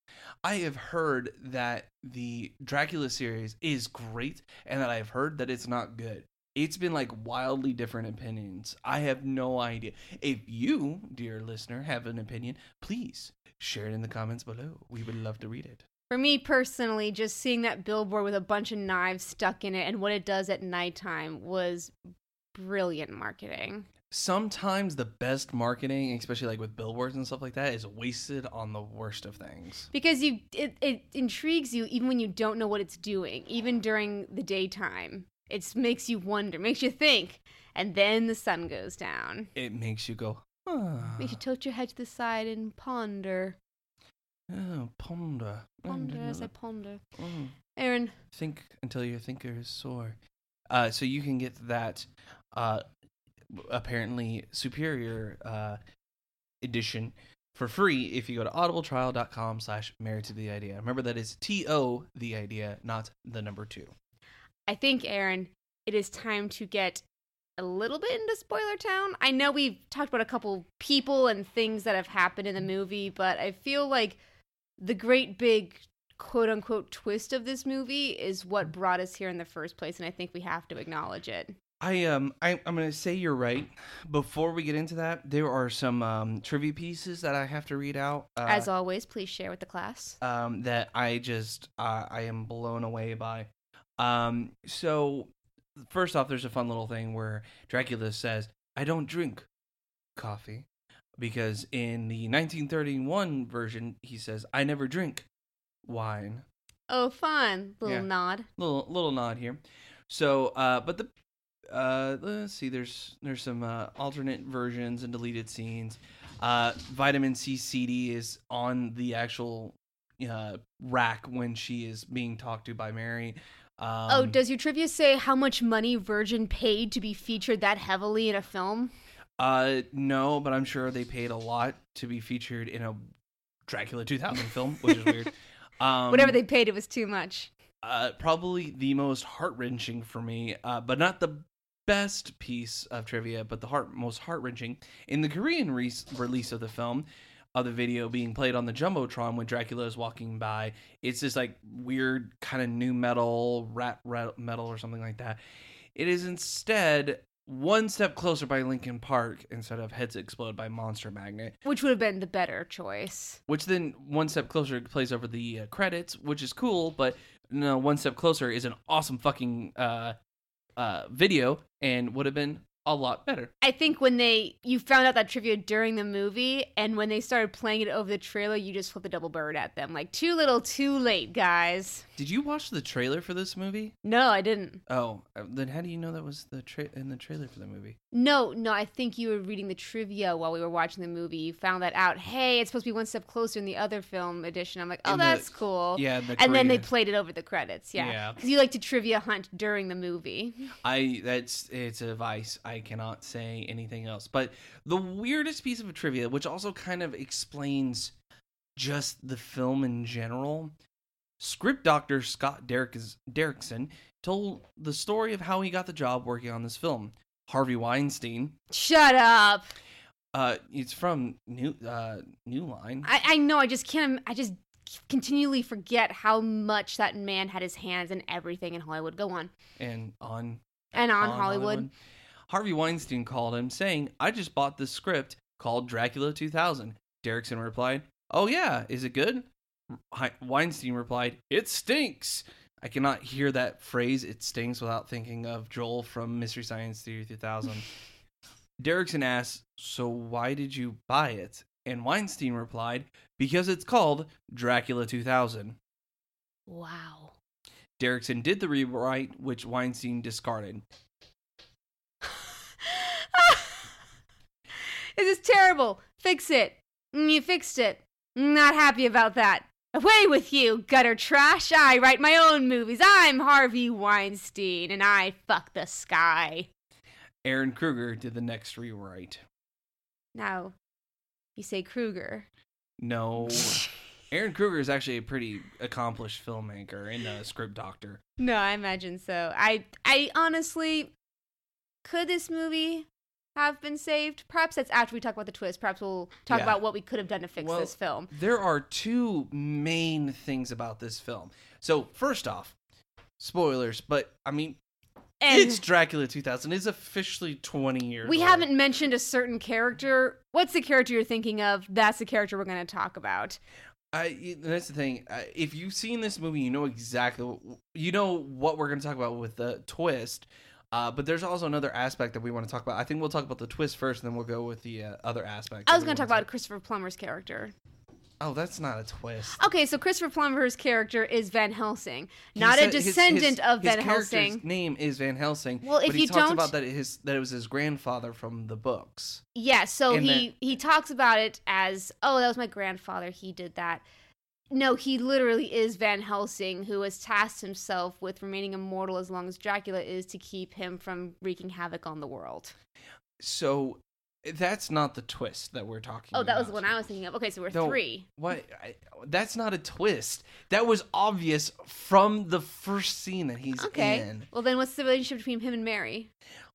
I have heard that the Dracula series is great and that I've heard that it's not good. It's been like wildly different opinions. I have no idea. If you, dear listener, have an opinion, please share it in the comments below. We would love to read it. For me personally, just seeing that billboard with a bunch of knives stuck in it and what it does at nighttime was brilliant marketing. Sometimes the best marketing, especially like with billboards and stuff like that, is wasted on the worst of things. Because you it, it intrigues you even when you don't know what it's doing, even during the daytime. It makes you wonder, makes you think, and then the sun goes down. It makes you go, huh. Makes you tilt your head to the side and ponder. Oh, ponder. Ponder as I ponder. Mm. Aaron, Think until your thinker is sore. Uh, so you can get that uh, apparently superior uh, edition for free if you go to audibletrial.com slash married to the idea. Remember that is T-O, the idea, not the number two. I think, Aaron, it is time to get a little bit into spoiler town. I know we've talked about a couple people and things that have happened in the movie, but I feel like the great big quote unquote twist of this movie is what brought us here in the first place, and I think we have to acknowledge it. I um I, I'm gonna say you're right. Before we get into that, there are some um, trivia pieces that I have to read out. Uh, As always, please share with the class. um, that I just uh, I am blown away by. Um, so first off, there's a fun little thing where Dracula says, "I don't drink coffee," because in the 1931 version, he says, "I never drink wine." Oh, fun. Little Yeah. nod. Little little nod here. So, uh, but the uh, let's see. There's there's some uh, alternate versions and deleted scenes. Uh, vitamin C CD is on the actual uh, rack when she is being talked to by Mary. Um, oh, does your trivia say how much money Virgin paid to be featured that heavily in a film? Uh no, but I'm sure they paid a lot to be featured in a Dracula 2000 film, which is weird. Um, Whatever they paid, it was too much. uh, probably the most heart wrenching for me, uh, but not the best piece of trivia, but the heart most heart wrenching in the Korean re- release of the film. Of the video being played on the jumbotron when Dracula is walking by, it's this like weird kind of nu metal, rap rap metal or something like that. It is instead one step closer by Linkin Park instead of Heads Explode by Monster Magnet Which would have been the better choice. which then one step closer plays over the uh, credits, which is cool. But no, one step closer is an awesome fucking uh, uh, video and would have been a lot better. I think when they you found out that trivia during the movie, and when they started playing it over the trailer, you just flipped a double bird at them. Like too little, too late, guys. Did you watch the trailer for this movie? No, I didn't. Oh, uh, then how do you know that was the tra- in the trailer for the movie? No, no, I think you were reading the trivia while we were watching the movie. You found that out. Hey, it's supposed to be one step closer in the other film edition. I'm like, oh, In the- that's cool. Yeah, the And then they played it over the credits. Yeah, Yeah. because you like to trivia hunt during the movie. I that's it's a vice. I cannot say anything else. But the weirdest piece of trivia, which also kind of explains just the film in general, script doctor Scott Derrick- Derrickson told the story of how he got the job working on this film. Harvey Weinstein. Shut up. Uh, it's from New uh, New Line. I, I know. I just can't. I just continually forget how much that man had his hands in everything in Hollywood. Go on. and on And on Hollywood. Harvey Weinstein called him saying, I just bought this script called Dracula 2000. Derrickson replied, Oh, yeah, is it good? Weinstein replied, It stinks. I cannot hear that phrase, it stinks, without thinking of Joel from Mystery Science Theater 3000. Derrickson asked, So why did you buy it? And Weinstein replied, Because it's called Dracula 2000. Wow. Derrickson did the rewrite, which Weinstein discarded. This is terrible. Fix it. Mm, You fixed it. Not happy about that. Away with you, gutter trash. I write my own movies. I'm Harvey Weinstein, and I fuck the sky. Ehren Kruger did the next rewrite. Now, you say Kruger. No. Ehren Kruger is actually a pretty accomplished filmmaker and a script doctor. No, I imagine so. I I honestly could this movie have been saved? Perhaps that's after we talk about the twist. Perhaps we'll talk Yeah. about what we could have done to fix Well, this film. There are two main things about this film. So, first off, spoilers, but I mean, And it's Dracula 2000. It's officially 20 years we old. haven't mentioned a certain character. What's the character you're thinking of? That's the character we're going to talk about. I that's the thing. If you've seen this movie, you know exactly what, you know what we're going to talk about with the twist. Uh, but there's also another aspect that we want to talk about. I think we'll talk about the twist first, and then we'll go with the uh, other aspect. I was going to talk about Christopher Plummer's character. Oh, that's not a twist. Okay, so Christopher Plummer's character is Van Helsing, not a said his- descendant his- of his Van character's Helsing. Name is Van Helsing. Well, if but he you talks don't- about that his that it was his grandfather from the books. Yeah, so And he he talks about it as, "Oh, that was my grandfather. He did that." No, he literally is Van Helsing, who has tasked himself with remaining immortal as long as Dracula is to keep him from wreaking havoc on the world. So that's not the twist that we're talking. Oh, that was the one I was thinking of. Okay, so we're No. three. What? I, that's not a twist. That was obvious from the first scene that he's Okay. in. Well, then what's the relationship between him and Mary?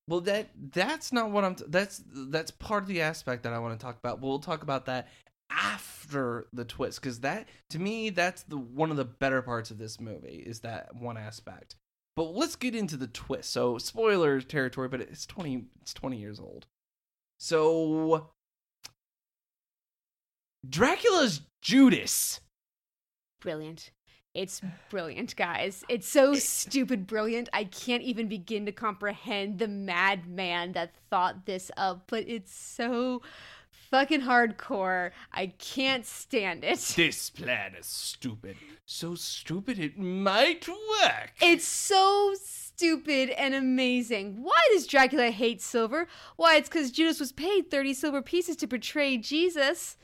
Well, that that's not what I'm. T- that's that's part of the aspect that I want to talk about. We'll talk about that after the twist because that to me that's the one of the better parts of this movie is that one aspect. But let's get into the twist. So spoiler territory, but it's twenty. It's twenty years old. So Dracula's Judas. Brilliant. It's brilliant, guys. It's so stupid brilliant. I can't even begin to comprehend the madman that thought this up, but it's so fucking hardcore. I can't stand it. This plan is stupid. So stupid it might work. It's so stupid and amazing. Why does Dracula hate silver? Why, it's because Judas was paid 30 silver pieces to betray Jesus.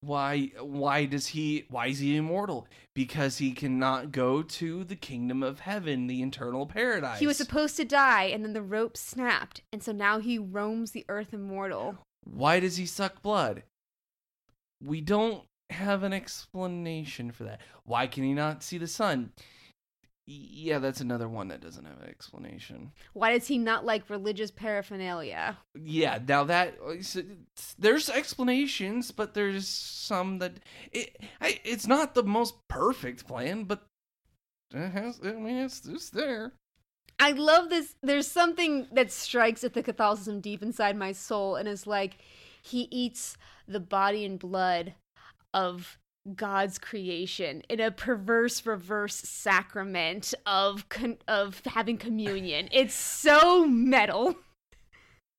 Why why does he why is he immortal? Because he cannot go to the kingdom of heaven, the eternal paradise. He was supposed to die, and then the rope snapped, and so now he roams the earth immortal. Why does he suck blood? We don't have an explanation for that. Why can he not see the sun? Yeah, that's another one that doesn't have an explanation. Why does he not like religious paraphernalia? Yeah, now that uh, there's explanations, but there's some that it it's not the most perfect plan, but it has. I mean, it's just there. I love this. There's something that strikes at the Catholicism deep inside my soul, and is like he eats the body and blood of God's creation in a perverse reverse sacrament of con- of having communion. It's so metal.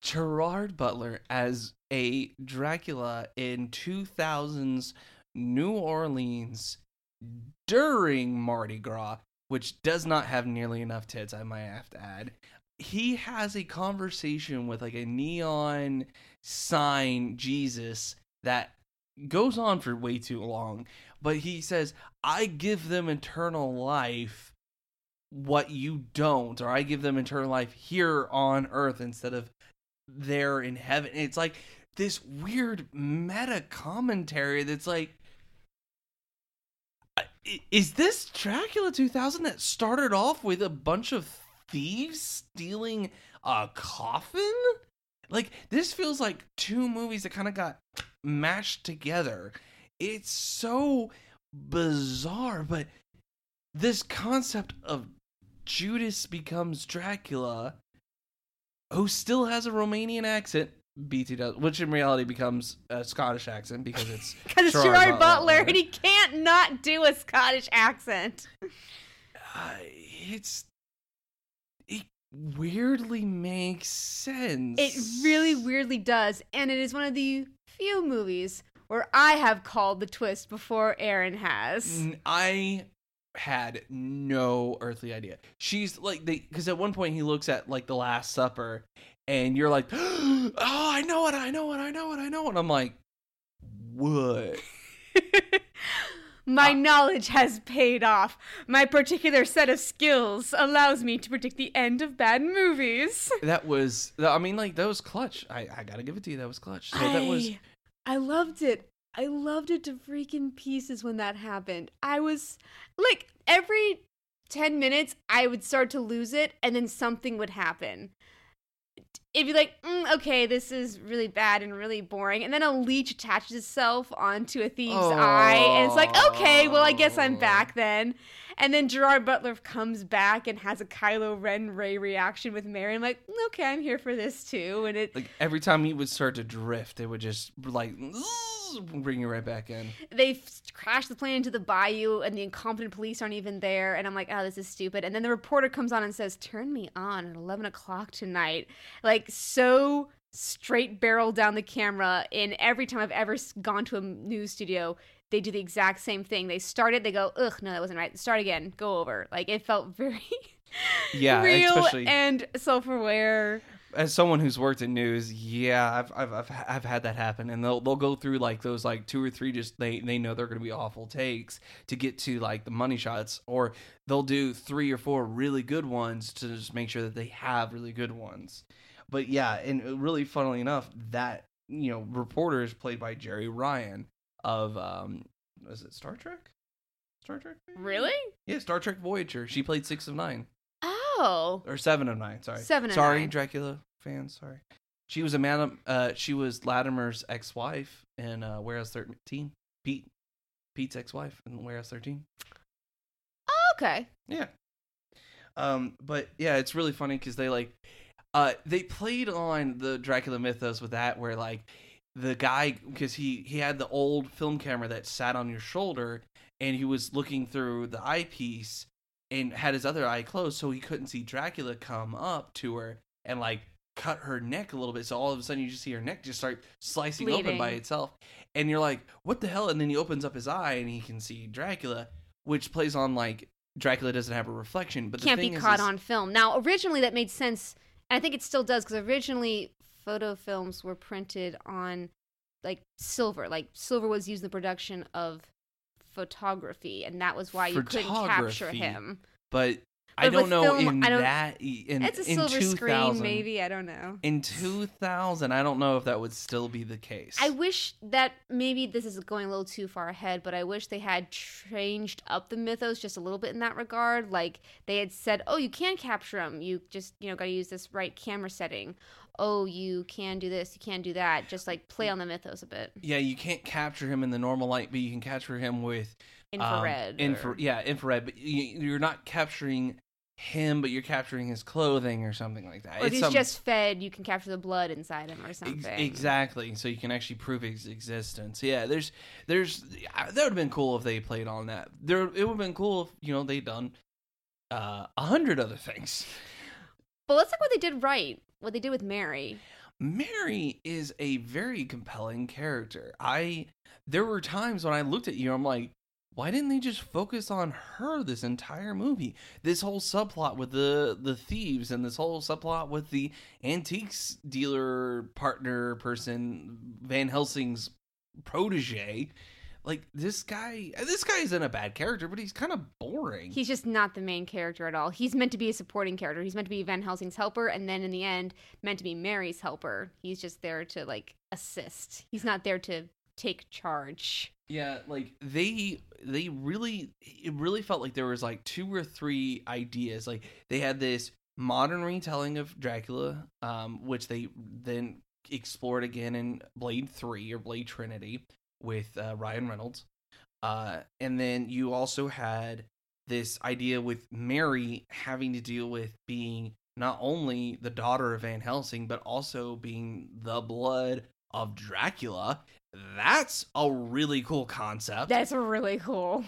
Gerard Butler as a Dracula in 2000s New Orleans during Mardi Gras, which does not have nearly enough tits, I might have to add. He has a conversation with like a neon sign Jesus that goes on for way too long, but he says, I give them eternal life what you don't, or I give them eternal life here on earth instead of there in heaven. It's like this weird meta commentary that's like, is this Dracula 2000 that started off with a bunch of thieves stealing a coffin? Like, this feels like two movies that kind of got mashed together. It's so bizarre, but this concept of Judas becomes Dracula who still has a Romanian accent. BT does, which in reality becomes a Scottish accent because it's Because it's Gerard Gerard Butler, Butler. and he can't not do a Scottish accent. uh, it's it weirdly makes sense. It really weirdly does, and it is one of the few movies where I have called the twist before Aaron has. I had no earthly idea. She's like they because at one point he looks at like the Last Supper, and you're like, oh, I know it, I know it, I know it, I know it. And I'm like, what? My Uh, knowledge has paid off. My particular set of skills allows me to predict the end of bad movies. That was, I mean, like that was clutch. I I gotta give it to you. That was clutch. So that was I, I loved it. I loved it to freaking pieces when that happened. I was like every 10 minutes I would start to lose it and then something would happen. It'd be like, mm, okay, this is really bad and really boring. And then a leech attaches itself onto a thief's eye. And it's like, okay, well, I guess I'm back then. And then Gerard Butler comes back and has a Kylo Ren Rey reaction with Mary. I'm like, okay, I'm here for this too. And it Like every time he would start to drift, it would just like bring you right back in. they f- crash the plane into the bayou and the incompetent police aren't even there and i'm like oh this is stupid and then the reporter comes on and says turn me on at 11 o'clock tonight like so straight barrel down the camera in every time i've ever gone to a news studio they do the exact same thing. They start it they go ugh no that wasn't right. Start again. Go over. Like it felt very Yeah, real especially and self-aware. As someone who's worked in news, yeah, I've I've I've, I've had that happen, and they'll they'll go through like those like two or three just they they know they're going to be awful takes to get to like the money shots, or they'll do three or four really good ones to just make sure that they have really good ones. But yeah, and really funnily enough, that you know reporter is played by Jeri Ryan of um was it Star Trek? Star Trek? maybe? really Yeah, Star Trek Voyager. She played six of nine oh or seven of nine. Sorry, Seven of sorry, nine. Dracula fans. Sorry, she was a man. Uh, she was Lattimer's ex-wife in uh, Warehouse Thirteen. Pete, Pete's ex-wife in Warehouse Thirteen. okay Yeah. Um, but yeah, it's really funny because they like, uh, they played on the Dracula mythos with that, where like the guy because he he had the old film camera that sat on your shoulder, and he was looking through the eyepiece and had his other eye closed, so he couldn't see Dracula come up to her and like cut her neck a little bit. So all of a sudden, you just see her neck just start slicing open by itself, and you're like, "What the hell?" And then he opens up his eye and he can see Dracula, which plays on like Dracula doesn't have a reflection, but the can't be caught is- on film. Now, originally that made sense, and I think it still does because originally photo films were printed on like silver. Like silver was used in the production of photography, and that was why you couldn't capture him. But I don't know film, in I don't- that in it's a in silver 2000, screen, maybe. I don't know. In 2000, I don't know if that would still be the case. I wish that maybe this is going a little too far ahead, but I wish they had changed up the mythos just a little bit in that regard. Like they had said, "Oh, you can capture them. You just you know got to use this right camera setting. Oh, you can do this. You can do that. Just like play on the mythos a bit. yeah, you can't capture him in the normal light, but you can capture him with um, Infrared. infra- or- yeah, infrared. But you're not capturing him, but you're capturing his clothing or something like that. or if he's some- just fed, you can capture the blood inside him or Ex- something. exactly. So you can actually prove his existence. Yeah, there's, there's. That would have been cool if they played on that. There, it would have been cool if you know they done uh, a hundred other things. But let's look what they did right. What they did with Mary. Mary is a very compelling character. I there were times when I looked at you, I'm like, why didn't they just focus on her this entire movie? This whole subplot with the the thieves and this whole subplot with the antiques dealer partner person, Van Helsing's protege. Like this guy, this guy isn't a bad character, but he's kind of boring. He's just not the main character at all. He's meant to be a supporting character. He's meant to be Van Helsing's helper, and then in the end, meant to be Mary's helper. He's just there to like assist. He's not there to take charge. Yeah, like they they really it really felt like there was like two or three ideas. Like they had this modern retelling of Dracula, um, which they then explored again in Blade Three or Blade Trinity with uh, Ryan Reynolds. Uh, and then you also had this idea with Mary having to deal with being not only the daughter of Van Helsing, but also being the blood of Dracula. That's a really cool concept. That's really cool.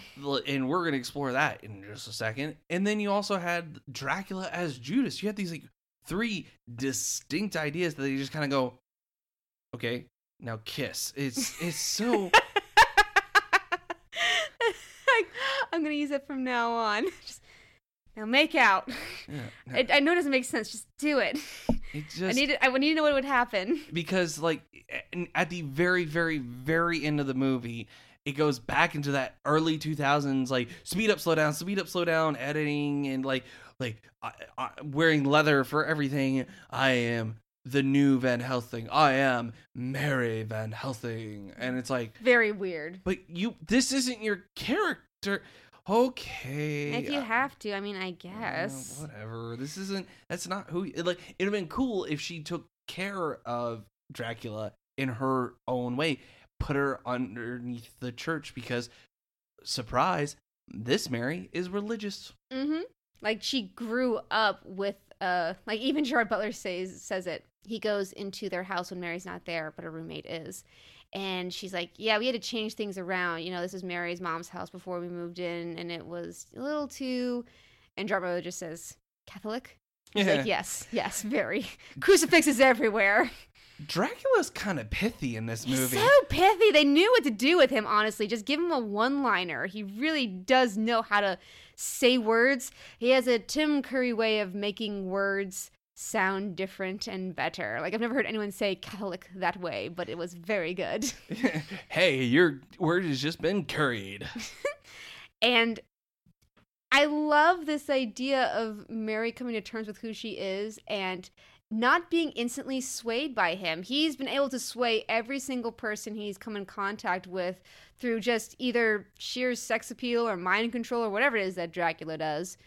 and we're going to explore that in just a second. And then you also had Dracula as Judas. You had these like three distinct ideas that they just kind of go, okay, now kiss. It's it's so I'm gonna use it from now on. Just now make out. yeah, I, I know it doesn't make sense. Just do it. It I just need to, I need to know what would happen. because like at the very very very end of the movie it goes back into that early 2000s like speed up slow down speed up slow down editing and like like I, I, wearing leather for everything i am the new Van Helsing. I am Mary Van Helsing, and it's like, Very weird. but you, this isn't your character. Okay, If you uh, have to, I mean, I yeah, guess. whatever. This isn't. That's not who. It, like, it'd have been cool if she took care of Dracula in her own way, put her underneath the church because, surprise, this Mary is religious. Mm-hmm. Like she grew up with uh like even Gerard Butler says says it. He goes into their house when Mary's not there, but her roommate is. And she's like, Yeah, we had to change things around. You know, this is Mary's mom's house before we moved in, and it was a little too and Butler just says, Catholic? He's like, Yes, yes, very. Crucifixes everywhere. Dracula's kind of pithy in this He's movie. so pithy. They knew what to do with him, honestly. Just give him a one liner. He really does know how to say words. He has a Tim Curry way of making words sound different and better. Like, I've never heard anyone say Catholic that way, but it was very good. hey, your word has just been curried. And I love this idea of Mary coming to terms with who she is and not being instantly swayed by him. He's been able to sway every single person he's come in contact with through just either sheer sex appeal or mind control or whatever it is that Dracula does.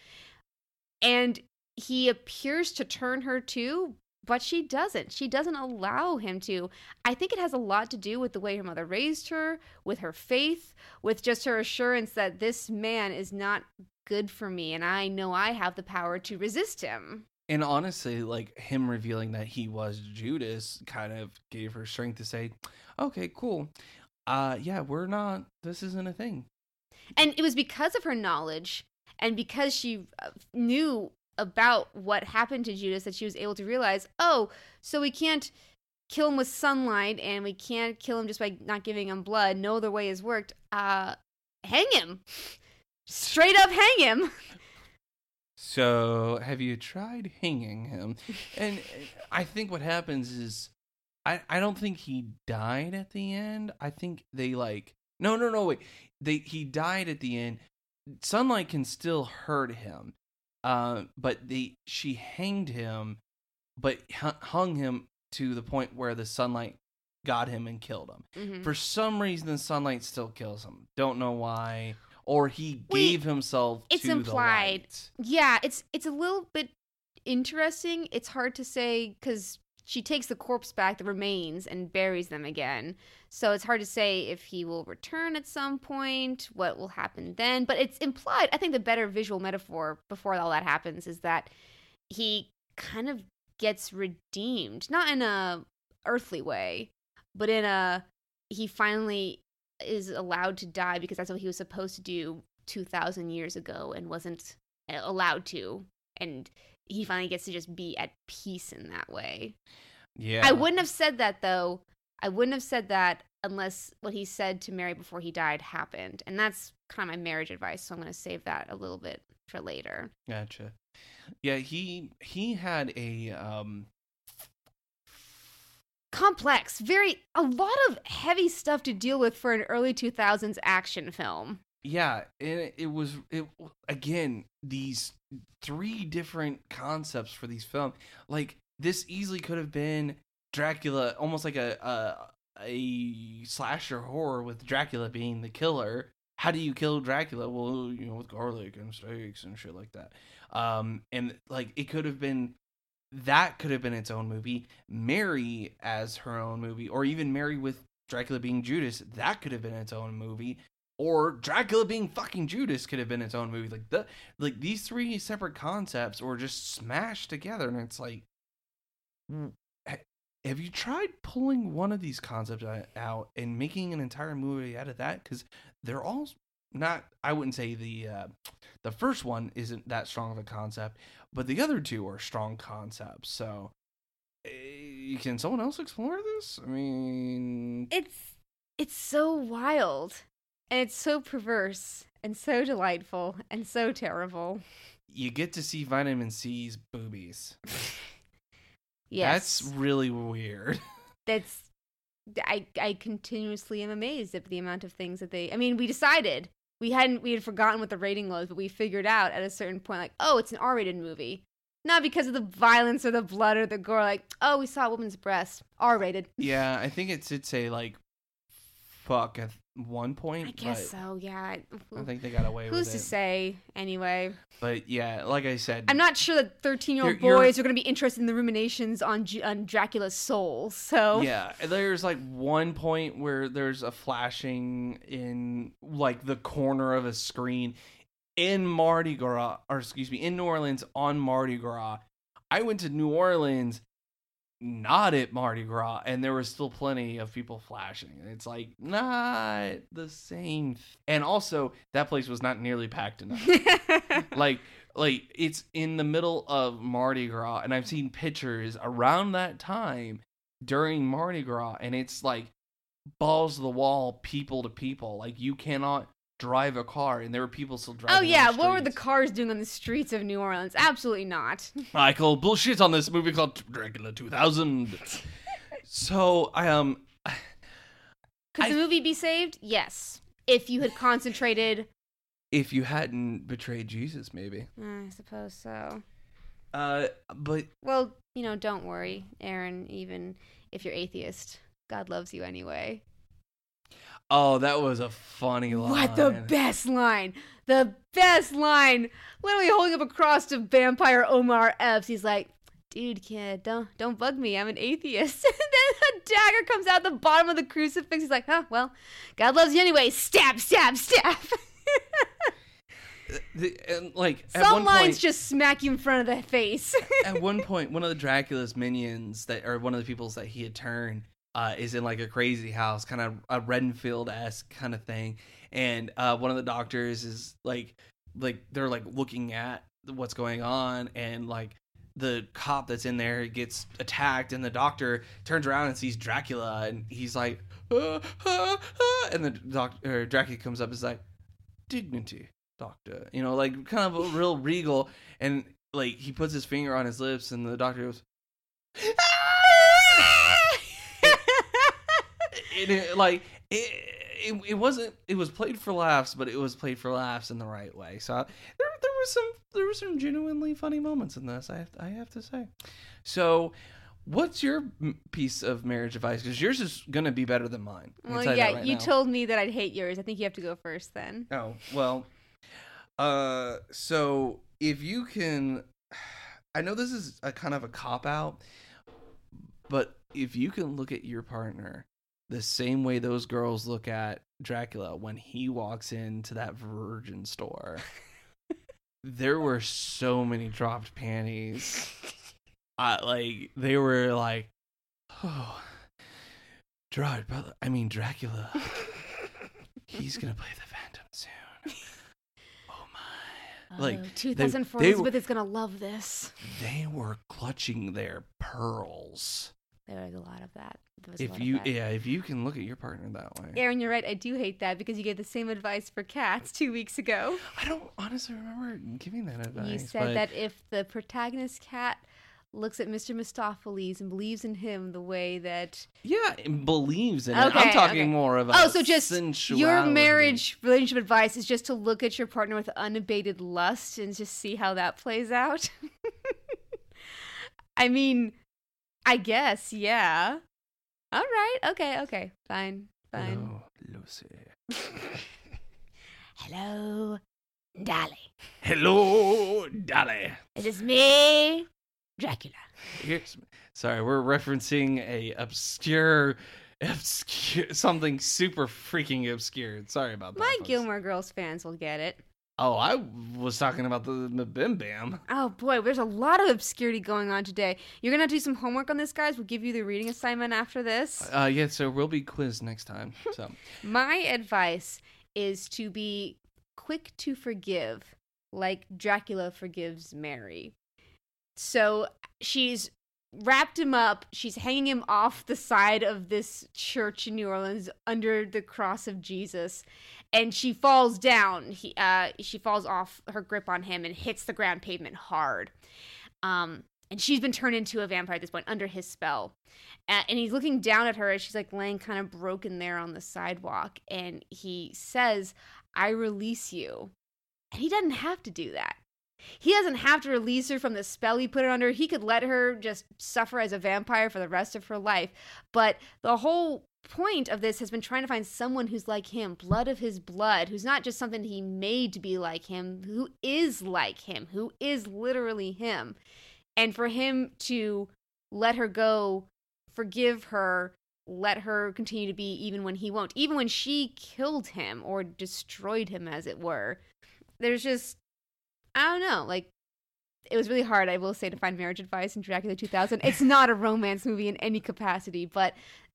And he appears to turn her to, but she doesn't. She doesn't allow him to. I think it has a lot to do with the way her mother raised her, with her faith, with just her assurance that this man is not good for me and I know I have the power to resist him. And honestly, like him revealing that he was Judas kind of gave her strength to say, okay, cool. Uh, yeah, we're not, this isn't a thing. And it was because of her knowledge and because she uh, knew about what happened to Judas that she was able to realize, oh, so we can't kill him with sunlight and we can't kill him just by not giving him blood. No other way has worked. Uh, hang him. Straight up hang him. So, have you tried hanging him? And I think what happens is, I I don't think he died at the end. I think they like no no no wait they he died at the end. Sunlight can still hurt him, uh, but the she hanged him, but hung him to the point where the sunlight got him and killed him. Mhm. For some reason, the sunlight still kills him. Don't know why. Or he Wait, gave himself it's to implied. the light. Yeah, it's it's a little bit interesting. It's hard to say because she takes the corpse back, the remains, and buries them again. So it's hard to say if he will return at some point, what will happen then. But it's implied. I think the better visual metaphor before all that happens is that he kind of gets redeemed, not in a earthly way, but in a he finally is allowed to die because that's what he was supposed to do 2000 years ago and wasn't uh, allowed to and he finally gets to just be at peace in that way. Yeah. i wouldn't have said that though. I wouldn't have said that unless what he said to mary before he died happened. And that's kind of my marriage advice so i'm going to save that a little bit for later. Gotcha. Yeah, he he had a um complex very a lot of heavy stuff to deal with for an early 2000s action film yeah, and it, was it again these three different concepts for these films. Like this easily could have been Dracula, almost like a a, a slasher horror with Dracula being the killer. How do you kill Dracula? Well, you know, with garlic and steaks and shit like that. Um, and like it could have been that could have been its own movie. Mary as her own movie, or even Mary with Dracula being Judas, that could have been its own movie. Or Dracula being fucking Judas could have been its own movie. Like the like these three separate concepts were just smashed together, and it's like, have you tried pulling one of these concepts out and making an entire movie out of that? Because they're all not. I wouldn't say the uh, the first one isn't that strong of a concept, but the other two are strong concepts. So, eh, can someone else explore this? I mean, it's it's so wild and it's so perverse and so delightful and so terrible you get to see Vitamin C's boobies. yes That's really weird. that's I I continuously am amazed at the amount of things that they I mean we decided we hadn't we had forgotten what the rating was but we figured out at a certain point like oh it's an R-rated movie not because of the violence or the blood or the gore. Like, oh, we saw a woman's breast, R rated. Yeah, I think it did say like fuck at one point. I guess so. Yeah. I think they got away Who's with it. Who's to say? Anyway, But yeah, like I said, I'm not sure that 13 year old boys are going to be interested in the ruminations on G- on Dracula's soul. So Yeah, there's like one point where there's a flashing in like the corner of a screen in Mardi Gras, or excuse me, in New Orleans on Mardi Gras. I went to New Orleans, not at Mardi Gras, and there was still plenty of people flashing. It's like not the same. th- And also, that place was not nearly packed enough. like like it's in the middle of Mardi Gras and I've seen pictures around that time during Mardi Gras and it's like balls to the wall people to people like you cannot drive a car and there were people still driving oh on yeah, the what were the cars doing on the streets of New Orleans? Absolutely not. I call bullshit on this movie called Dracula 2000 so I um Could I- the movie be saved? Yes, if you had concentrated. if you hadn't betrayed Jesus maybe I suppose so. uh but Well, you know, don't worry, Aaron. Even if you're atheist, God loves you anyway. Oh that was a funny line What the best line? The best line. Literally holding up a cross to vampire Omar Epps. He's like, "Dude, kid, don't don't bug me. I'm an atheist." and then a dagger comes out the bottom of the crucifix. He's like, "Huh, well, God loves you anyway." Stab, stab, stab. The- and like Some lines point, just smack you in front of the face. at one point, one of the Dracula's minions that, or one of the peoples that he had turned, uh, is in like a crazy house, kind of a Renfield esque kind of thing, and uh, one of the doctors is like, like they're like looking at what's going on, and like the cop that's in there gets attacked, and the doctor turns around and sees Dracula, and he's like, "Ah, ah, ah," and the doctor Dracula comes up, and is like, dignity. Doctor, you know, like kind of a real regal, and like he puts his finger on his lips and the doctor goes it, it- like it, it, it wasn't it was played for laughs but it was played for laughs in the right way so there, there was some there were some genuinely funny moments in this i have, I have to say so what's your piece of marriage advice because yours is going to be better than mine well, yeah, right you told me that I'd hate yours. I think you have to go first then. Oh, well. Uh so if you can I know this is a kind of a cop out, but if you can look at your partner the same way those girls look at Dracula when he walks into that virgin store. there were so many dropped panties. I like they were like oh Gerard Butler I mean Dracula. He's gonna play the Phantom soon. Oh my! Oh, like, oh, they- 2004 they Elizabeth is gonna love this. They were clutching their pearls. There was a lot of that. There was a If you, yeah, if you can look at your partner that way. Aaron, you're right. I do hate that because you gave the same advice for cats two weeks ago. I don't honestly remember giving that advice. you said but that if the protagonist cat looks at Mr. Mistoffelees and believes in him the way that yeah, believes in it. I'm talking okay. more of a oh, so just your marriage relationship advice is just to look at your partner with unabated lust and just see how that plays out. I mean, I guess, yeah. All right, okay, okay, fine, fine. Hello, Lucy. Hello, Dolly. Hello, Dolly. It is me, Dracula. Here's, sorry, we're referencing a obscure, obscure something super freaking obscure. Sorry about that. My folks. Gilmore Girls fans will get it. Oh, I was talking about the, the Bim Bam. Oh boy, there's a lot of obscurity going on today. You're gonna do some homework on this, guys. We'll give you the reading assignment after this. Uh, yeah, so we'll be quizzed next time. So, My advice is to be quick to forgive, like Dracula forgives Mary. So she's wrapped him up. She's hanging him off the side of this church in New Orleans under the cross of Jesus, and she falls down. He, uh, she falls off her grip on him and hits the ground pavement hard. Um, and she's been turned into a vampire at this point under his spell. A- and he's looking down at her as she's like laying kind of broken there on the sidewalk. And he says, I release you. And he doesn't have to do that. He doesn't have to release her from the spell he put her under. He could let her just suffer as a vampire for the rest of her life. But the whole point of this has been trying to find someone who's like him, blood of his blood, who's not just something he made to be like him, who is like him, who is literally him. And for him to let her go, forgive her, let her continue to be even when he won't, even when she killed him or destroyed him, as it were. There's just, I don't know, like, it was really hard, I will say, to find marriage advice in Dracula 2000. It's not a romance movie in any capacity, but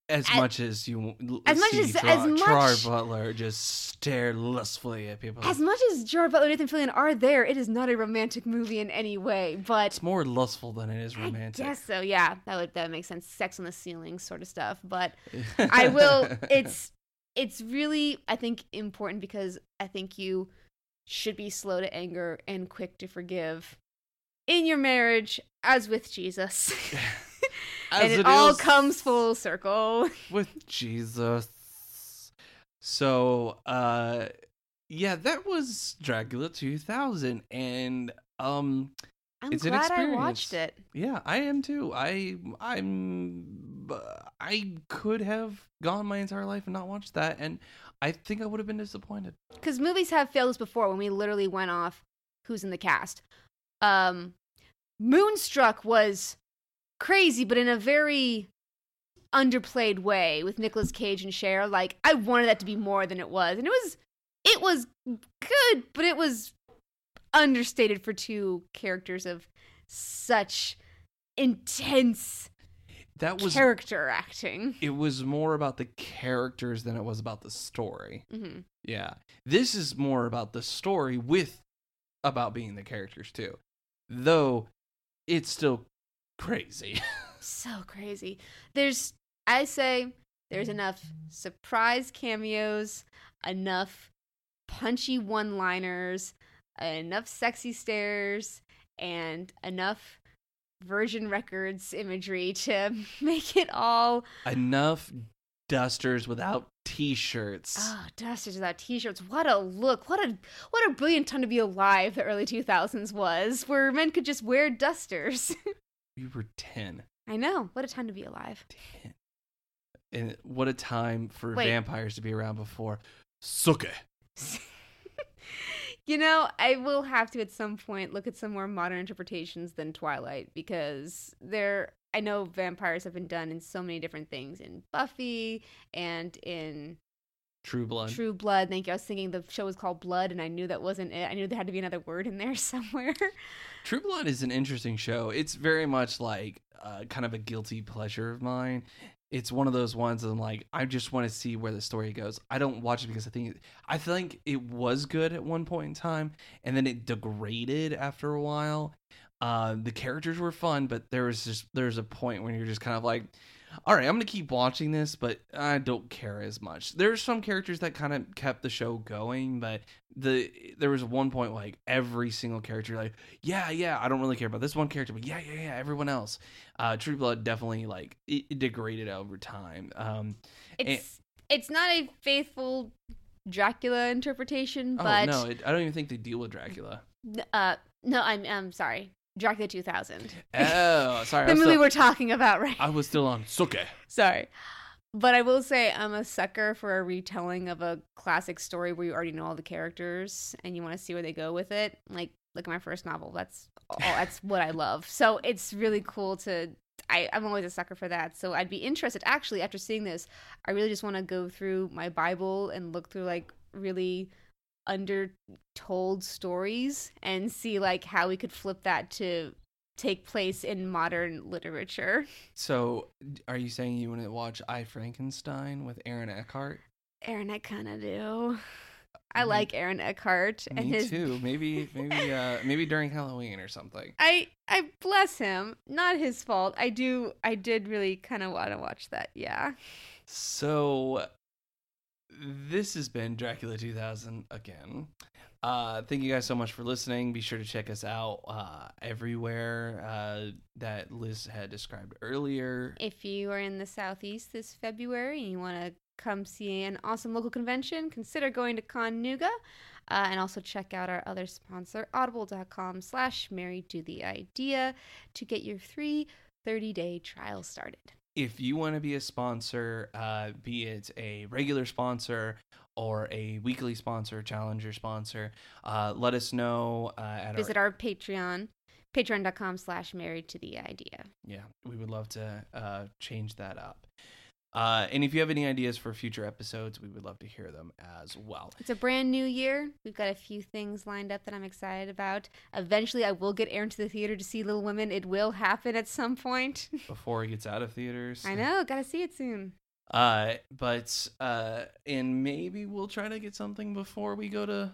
As As- much as you as much as- Gerard, as much- Gerard Butler just stare lustfully at people. as much as Gerard Butler and Nathan Fillion are there, it is not a romantic movie in any way. But it's more lustful than it is romantic. Guess so, yeah. That would that would make sense. Sex on the ceiling sort of stuff. But I will. It's it's really I think important because I think you should be slow to anger and quick to forgive in your marriage, as with Jesus. and As it, all is comes full circle. with Jesus. So, uh, yeah, that was Dracula 2000, and um, I'm It's an glad I watched it. yeah, I am too. I I'm I could have gone my entire life and not watched that, and I think I would have been disappointed. because movies have failed us before when we literally went off who's in the cast. Um, Moonstruck was crazy, but in a very underplayed way with Nicolas Cage and Cher. Like I wanted that to be more than it was, and it was it was good, but it was understated for two characters of such intense That was character acting. it was more about the characters than it was about the story. hmm Yeah. This is more about the story with about being the characters too. Though it's still crazy. so crazy. There's, I say, there's enough surprise cameos, enough punchy one liners, enough sexy stares, and enough Virgin Records imagery to make it all. Enough dusters without t-shirts. Oh, dusters without t-shirts. What a look! What a what a brilliant time to be alive. The early 2000s was, where men could just wear dusters. We were 10. I know. What a time to be alive. 10. And what a time for Wait. vampires to be around before. Sookie. you know, I will have to at some point look at some more modern interpretations than Twilight because there I know vampires have been done in so many different things in Buffy and in True blood. True Blood. Thank you. I was thinking the show was called Blood and I knew that wasn't it. I knew there had to be another word in there somewhere. True Blood is an interesting show. It's very much like uh, kind of a guilty pleasure of mine. It's one of those ones I'm like, I just want to see where the story goes. I don't watch it because I think I think it was good at one point in time, and then it degraded after a while. Uh, the characters were fun, but there was just there's a point when you're just kind of like, all right, I'm gonna keep watching this, but I don't care as much. There's some characters that kind of kept the show going, but the there was one point like every single character like yeah yeah i don't really care about this one character but yeah yeah yeah everyone else uh true blood definitely like it, it degraded over time um It's it's not a faithful Dracula interpretation, oh but no it, i don't even think they deal with dracula uh no, I'm I'm sorry. Dracula 2000. oh sorry the movie still, we're talking about right I was still on sookie Sorry. But I will say I'm a sucker for a retelling of a classic story where you already know all the characters and you want to see where they go with it. Like look at my first novel. That's all that's what I love. So it's really cool to I, I'm always a sucker for that. So I'd be interested actually after seeing this, I really just want to go through my Bible and look through like really undertold stories and see like how we could flip that to take place in modern literature. so are you saying you want to watch i frankenstein with aaron eckhart Aaron, I kind of do. I Me- like Aaron Eckhart and me his. too maybe maybe uh maybe during halloween or something I I bless him. Not his fault. I do. I did really kind of want to watch that. Yeah. So this has been Dracula 2000 again. Uh, thank you guys so much for listening. Be sure to check us out uh, everywhere uh, that Liz had described earlier. If you are in the southeast this February and you want to come see an awesome local convention, consider going to Con Nooga. Uh, and also check out our other sponsor, audible.com slash married to the idea to get your free 30-day trial started. If you want to be a sponsor, uh, be it a regular sponsor or a weekly sponsor, challenger sponsor, uh, let us know uh, at Visit our Patreon, patreon.com slash married to the idea. Yeah, we would love to uh, change that up. Uh, and if you have any ideas for future episodes, we would love to hear them as well. It's a brand new year. We've got a few things lined up that I'm excited about. Eventually, I will get Aaron to the theater to see Little Women. It will happen at some point. Before it gets out of theaters. I know. Gotta see it soon. Uh, but uh, and maybe we'll try to get something before we go to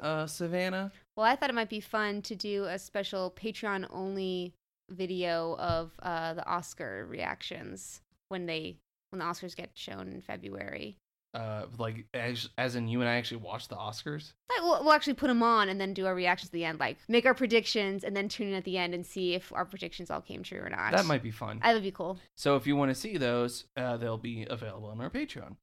uh, Savannah. Well, I thought it might be fun to do a special Patreon only video of uh, the Oscar reactions when they when the Oscars get shown in February. Uh, like as as in you and I actually watch the Oscars. Like, we'll, we'll actually put them on and then do our reactions at the end, like make our predictions and then tune in at the end and see if our predictions all came true or not. That might be fun. That would be cool. So if you want to see those, uh, they'll be available on our Patreon.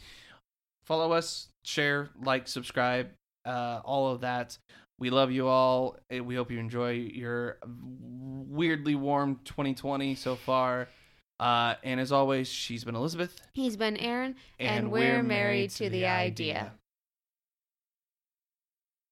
Follow us, share, like, subscribe, uh, all of that. We love you all. We hope you enjoy your weirdly warm 2020 so far. Uh, and as always, she's been Elizabeth. He's been Aaron, and, we're, married, to the idea.